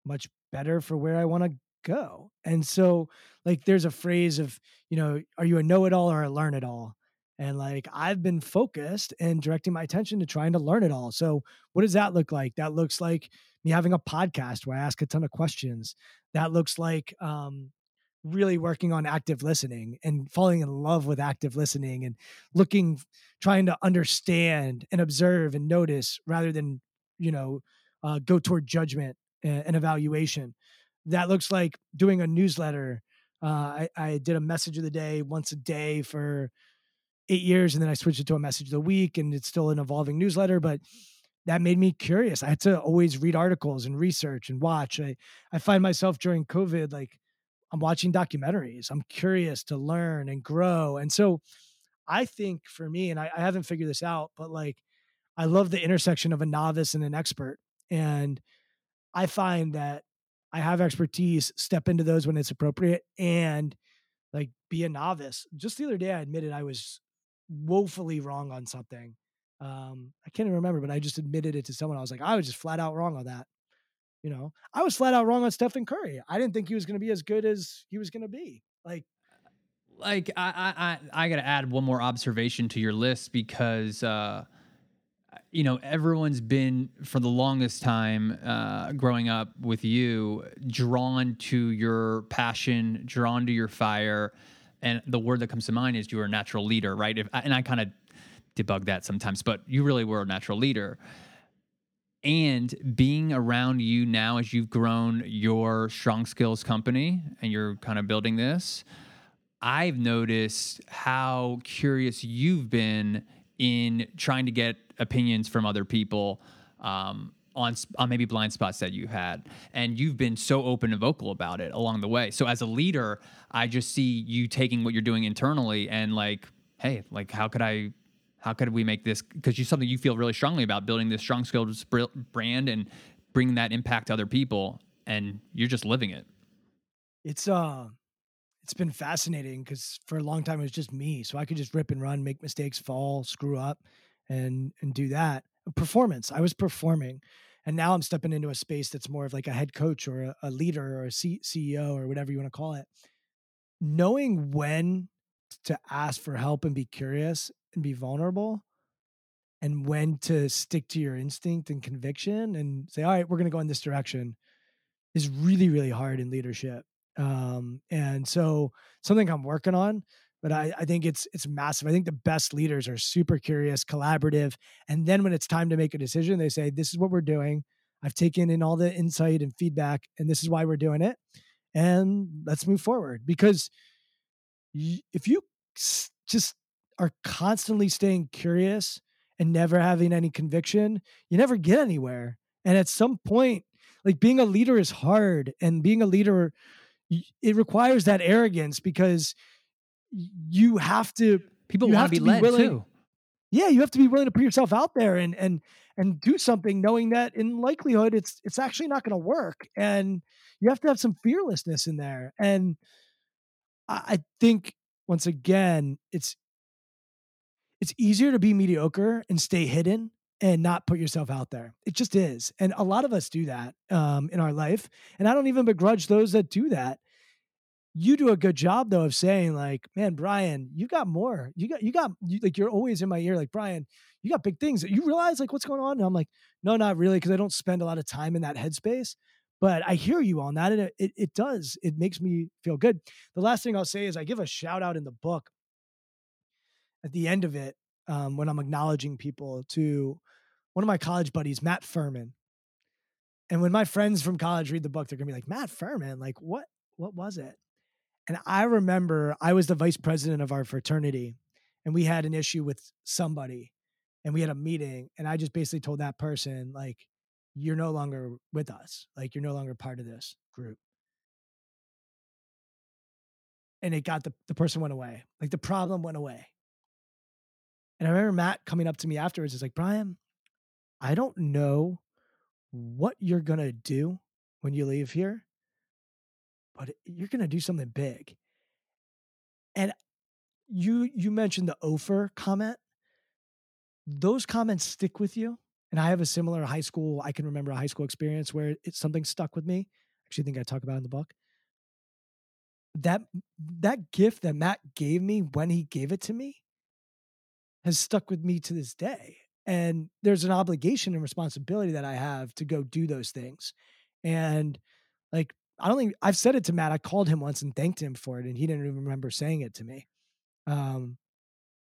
S2: much better for where I want to go. And so, like, there's a phrase of, you know, are you a know it all or a learn it all? And like I've been focused and directing my attention to trying to learn it all. So, what does that look like? That looks like me having a podcast where I ask a ton of questions. That looks like um, really working on active listening and falling in love with active listening and looking, trying to understand and observe and notice rather than, you know, uh, go toward judgment and, evaluation. That looks like doing a newsletter. Uh, I, I did a message of the day once a day for eight years and then I switched it to a message of the week and it's still an evolving newsletter, but that made me curious. I had to always read articles and research and watch. I, I find myself during COVID, like I'm watching documentaries. I'm curious to learn and grow. And so I think for me, and I, I haven't figured this out, but like I love the intersection of a novice and an expert. And I find that I have expertise, step into those when it's appropriate, and like be a novice. Just the other day, I admitted I was woefully wrong on something. Um, I can't even remember, but I just admitted it to someone. I was like, I was just flat out wrong on that. You know, I was flat out wrong on Stephen Curry. I didn't think he was going to be as good as he was going to be. Like,
S1: like I I I got to add one more observation to your list because uh, you know everyone's been for the longest time uh, growing up with you drawn to your passion, drawn to your fire and the word that comes to mind is you are a natural leader, right? If, and I kind of debug that sometimes, but you really were a natural leader. And being around you now as you've grown your strong skills company and you're kind of building this, I've noticed how curious you've been in trying to get opinions from other people um, on on maybe blind spots that you had and you've been so open and vocal about it along the way. So as a leader i just see you taking what you're doing internally and like hey like how could i how could we make this because you something you feel really strongly about building this strong skills brand and bringing that impact to other people and you're just living it.
S2: It's uh it's been fascinating because for a long time it was just me so i could just rip and run make mistakes fall screw up and and do that. Performance i was performing and now i'm stepping into a space that's more of like a head coach or a, a leader or a C- ceo or whatever you want to call it. Knowing when to ask for help and be curious and be vulnerable and when to stick to your instinct and conviction and say all right we're going to go in this direction is really really hard in leadership. Um, and so something i'm working on but I, I think it's it's massive. I think the best leaders are super curious, collaborative, and then when it's time to make a decision, they say, "This is what we're doing. I've taken in all the insight and feedback, and this is why we're doing it, and let's move forward." Because if you just are constantly staying curious and never having any conviction, you never get anywhere. And at some point, like being a leader is hard, and being a leader, it requires that arrogance because you have to
S1: people want to be led willing, too.
S2: Yeah, you have to be willing to put yourself out there and and and do something knowing that in likelihood it's it's actually not going to work and you have to have some fearlessness in there and I, I think once again it's it's easier to be mediocre and stay hidden and not put yourself out there. It just is. And a lot of us do that um, in our life. And I don't even begrudge those that do that. You do a good job though of saying like, man, Brian, you got more. You got, you got, you, like, you're always in my ear, like, Brian, you got big things. You realize like what's going on? And I'm like, no, not really, because I don't spend a lot of time in that headspace. But I hear you on that, and it, it, it does. It makes me feel good. The last thing I'll say is I give a shout out in the book at the end of it um, when I'm acknowledging people to one of my college buddies, Matt Furman. And when my friends from college read the book, they're gonna be like, Matt Furman, like what? What was it? And I remember I was the vice president of our fraternity, and we had an issue with somebody, and we had a meeting, and I just basically told that person like, you're no longer with us, like you're no longer part of this group. And it got the the person went away, like the problem went away. And I remember Matt coming up to me afterwards. Is like, Brian, I don't know what you're going to do when you leave here, but you're going to do something big. And you you mentioned the Ofer comment. Those comments stick with you. And I have a similar high school, I can remember a high school experience where it's something stuck with me. Actually, I think I talk about in the book. That that gift that Matt gave me when he gave it to me has stuck with me to this day. And there's an obligation and responsibility that I have to go do those things. And like, I don't think I've said it to Matt. I called him once and thanked him for it, and he didn't even remember saying it to me. Um,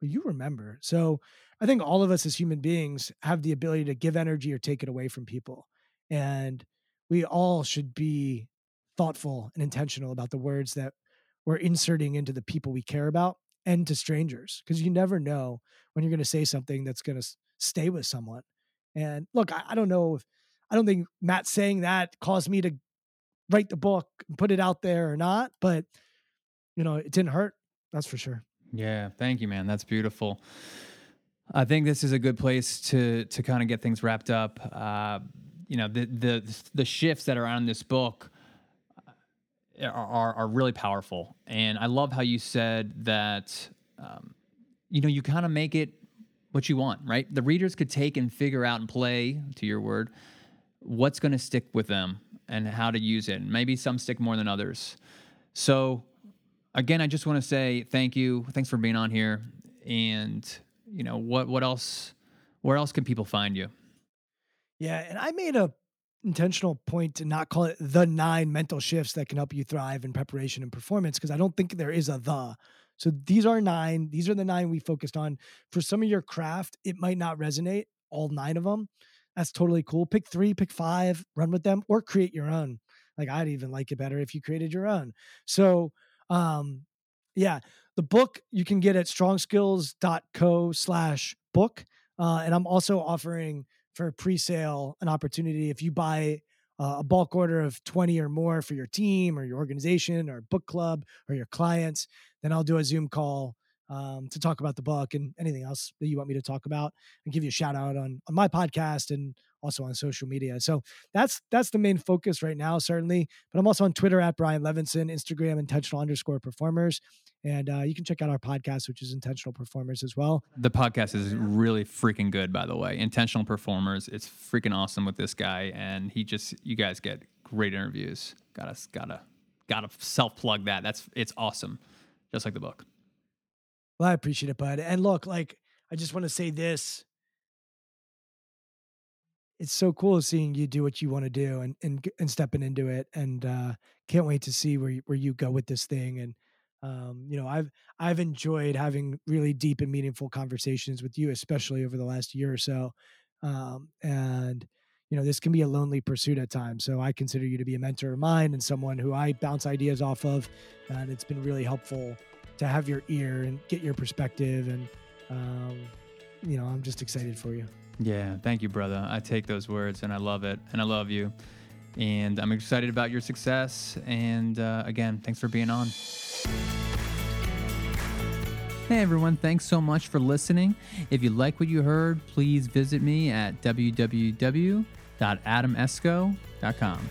S2: but you remember. So I think all of us as human beings have the ability to give energy or take it away from people. And we all should be thoughtful and intentional about the words that we're inserting into the people we care about and to strangers because you never know when you're going to say something that's going to stay with someone. And look, I, I, don't know if I don't think Matt saying that caused me to write the book and put it out there or not, but you know, it didn't hurt. That's for sure.
S1: Yeah, thank you, man. That's beautiful. I think this is a good place to to kind of get things wrapped up. Uh, you know, the the the shifts that are on this book are, are really powerful. And I love how you said that, um, you know, you kind of make it what you want, right? The readers could take and figure out and play, to your word, what's going to stick with them and how to use it. Maybe some stick more than others. So, again, I just want to say thank you. Thanks for being on here. And, you know, what, what else, where else can people find you?
S2: Yeah. And I made a intentional point to not call it the nine mental shifts that can help you thrive in preparation and performance because I don't think there is a the. So these are nine. These are the nine we focused on. For some of your craft, it might not resonate, all nine of them. That's totally cool. Pick three, pick five, run with them, or create your own. Like I'd even like it better if you created your own. So um yeah, the book you can get at strongskills.co slash book. Uh, and I'm also offering for pre-sale an opportunity if you buy uh, a bulk order of 20 or more for your team or your organization or book club or your clients then i'll do a zoom call um, to talk about the book and anything else that you want me to talk about and give you a shout out on on my podcast and also on social media. So that's that's the main focus right now, certainly. But I'm also on Twitter at Brian Levenson, Instagram intentional underscore performers, and uh, you can check out our podcast, which is Intentional Performers as well.
S1: The podcast is really freaking good, by the way. Intentional Performers, it's freaking awesome with this guy, and he just you guys get great interviews. Gotta gotta gotta self plug that. That's it's awesome, just like the book.
S2: Well, I appreciate it, bud. And look, like I just want to say this it's so cool seeing you do what you want to do and and and stepping into it and uh can't wait to see where you, where you go with this thing and um you know I've I've enjoyed having really deep and meaningful conversations with you especially over the last year or so um and you know this can be a lonely pursuit at times so I consider you to be a mentor of mine and someone who I bounce ideas off of and it's been really helpful to have your ear and get your perspective and um you know I'm just excited for you
S1: yeah, thank you, brother. I take those words and I love it. And I love you. And I'm excited about your success. And uh, again, thanks for being on. Hey everyone, thanks so much for listening. If you like what you heard, please visit me at www.adameskow.com.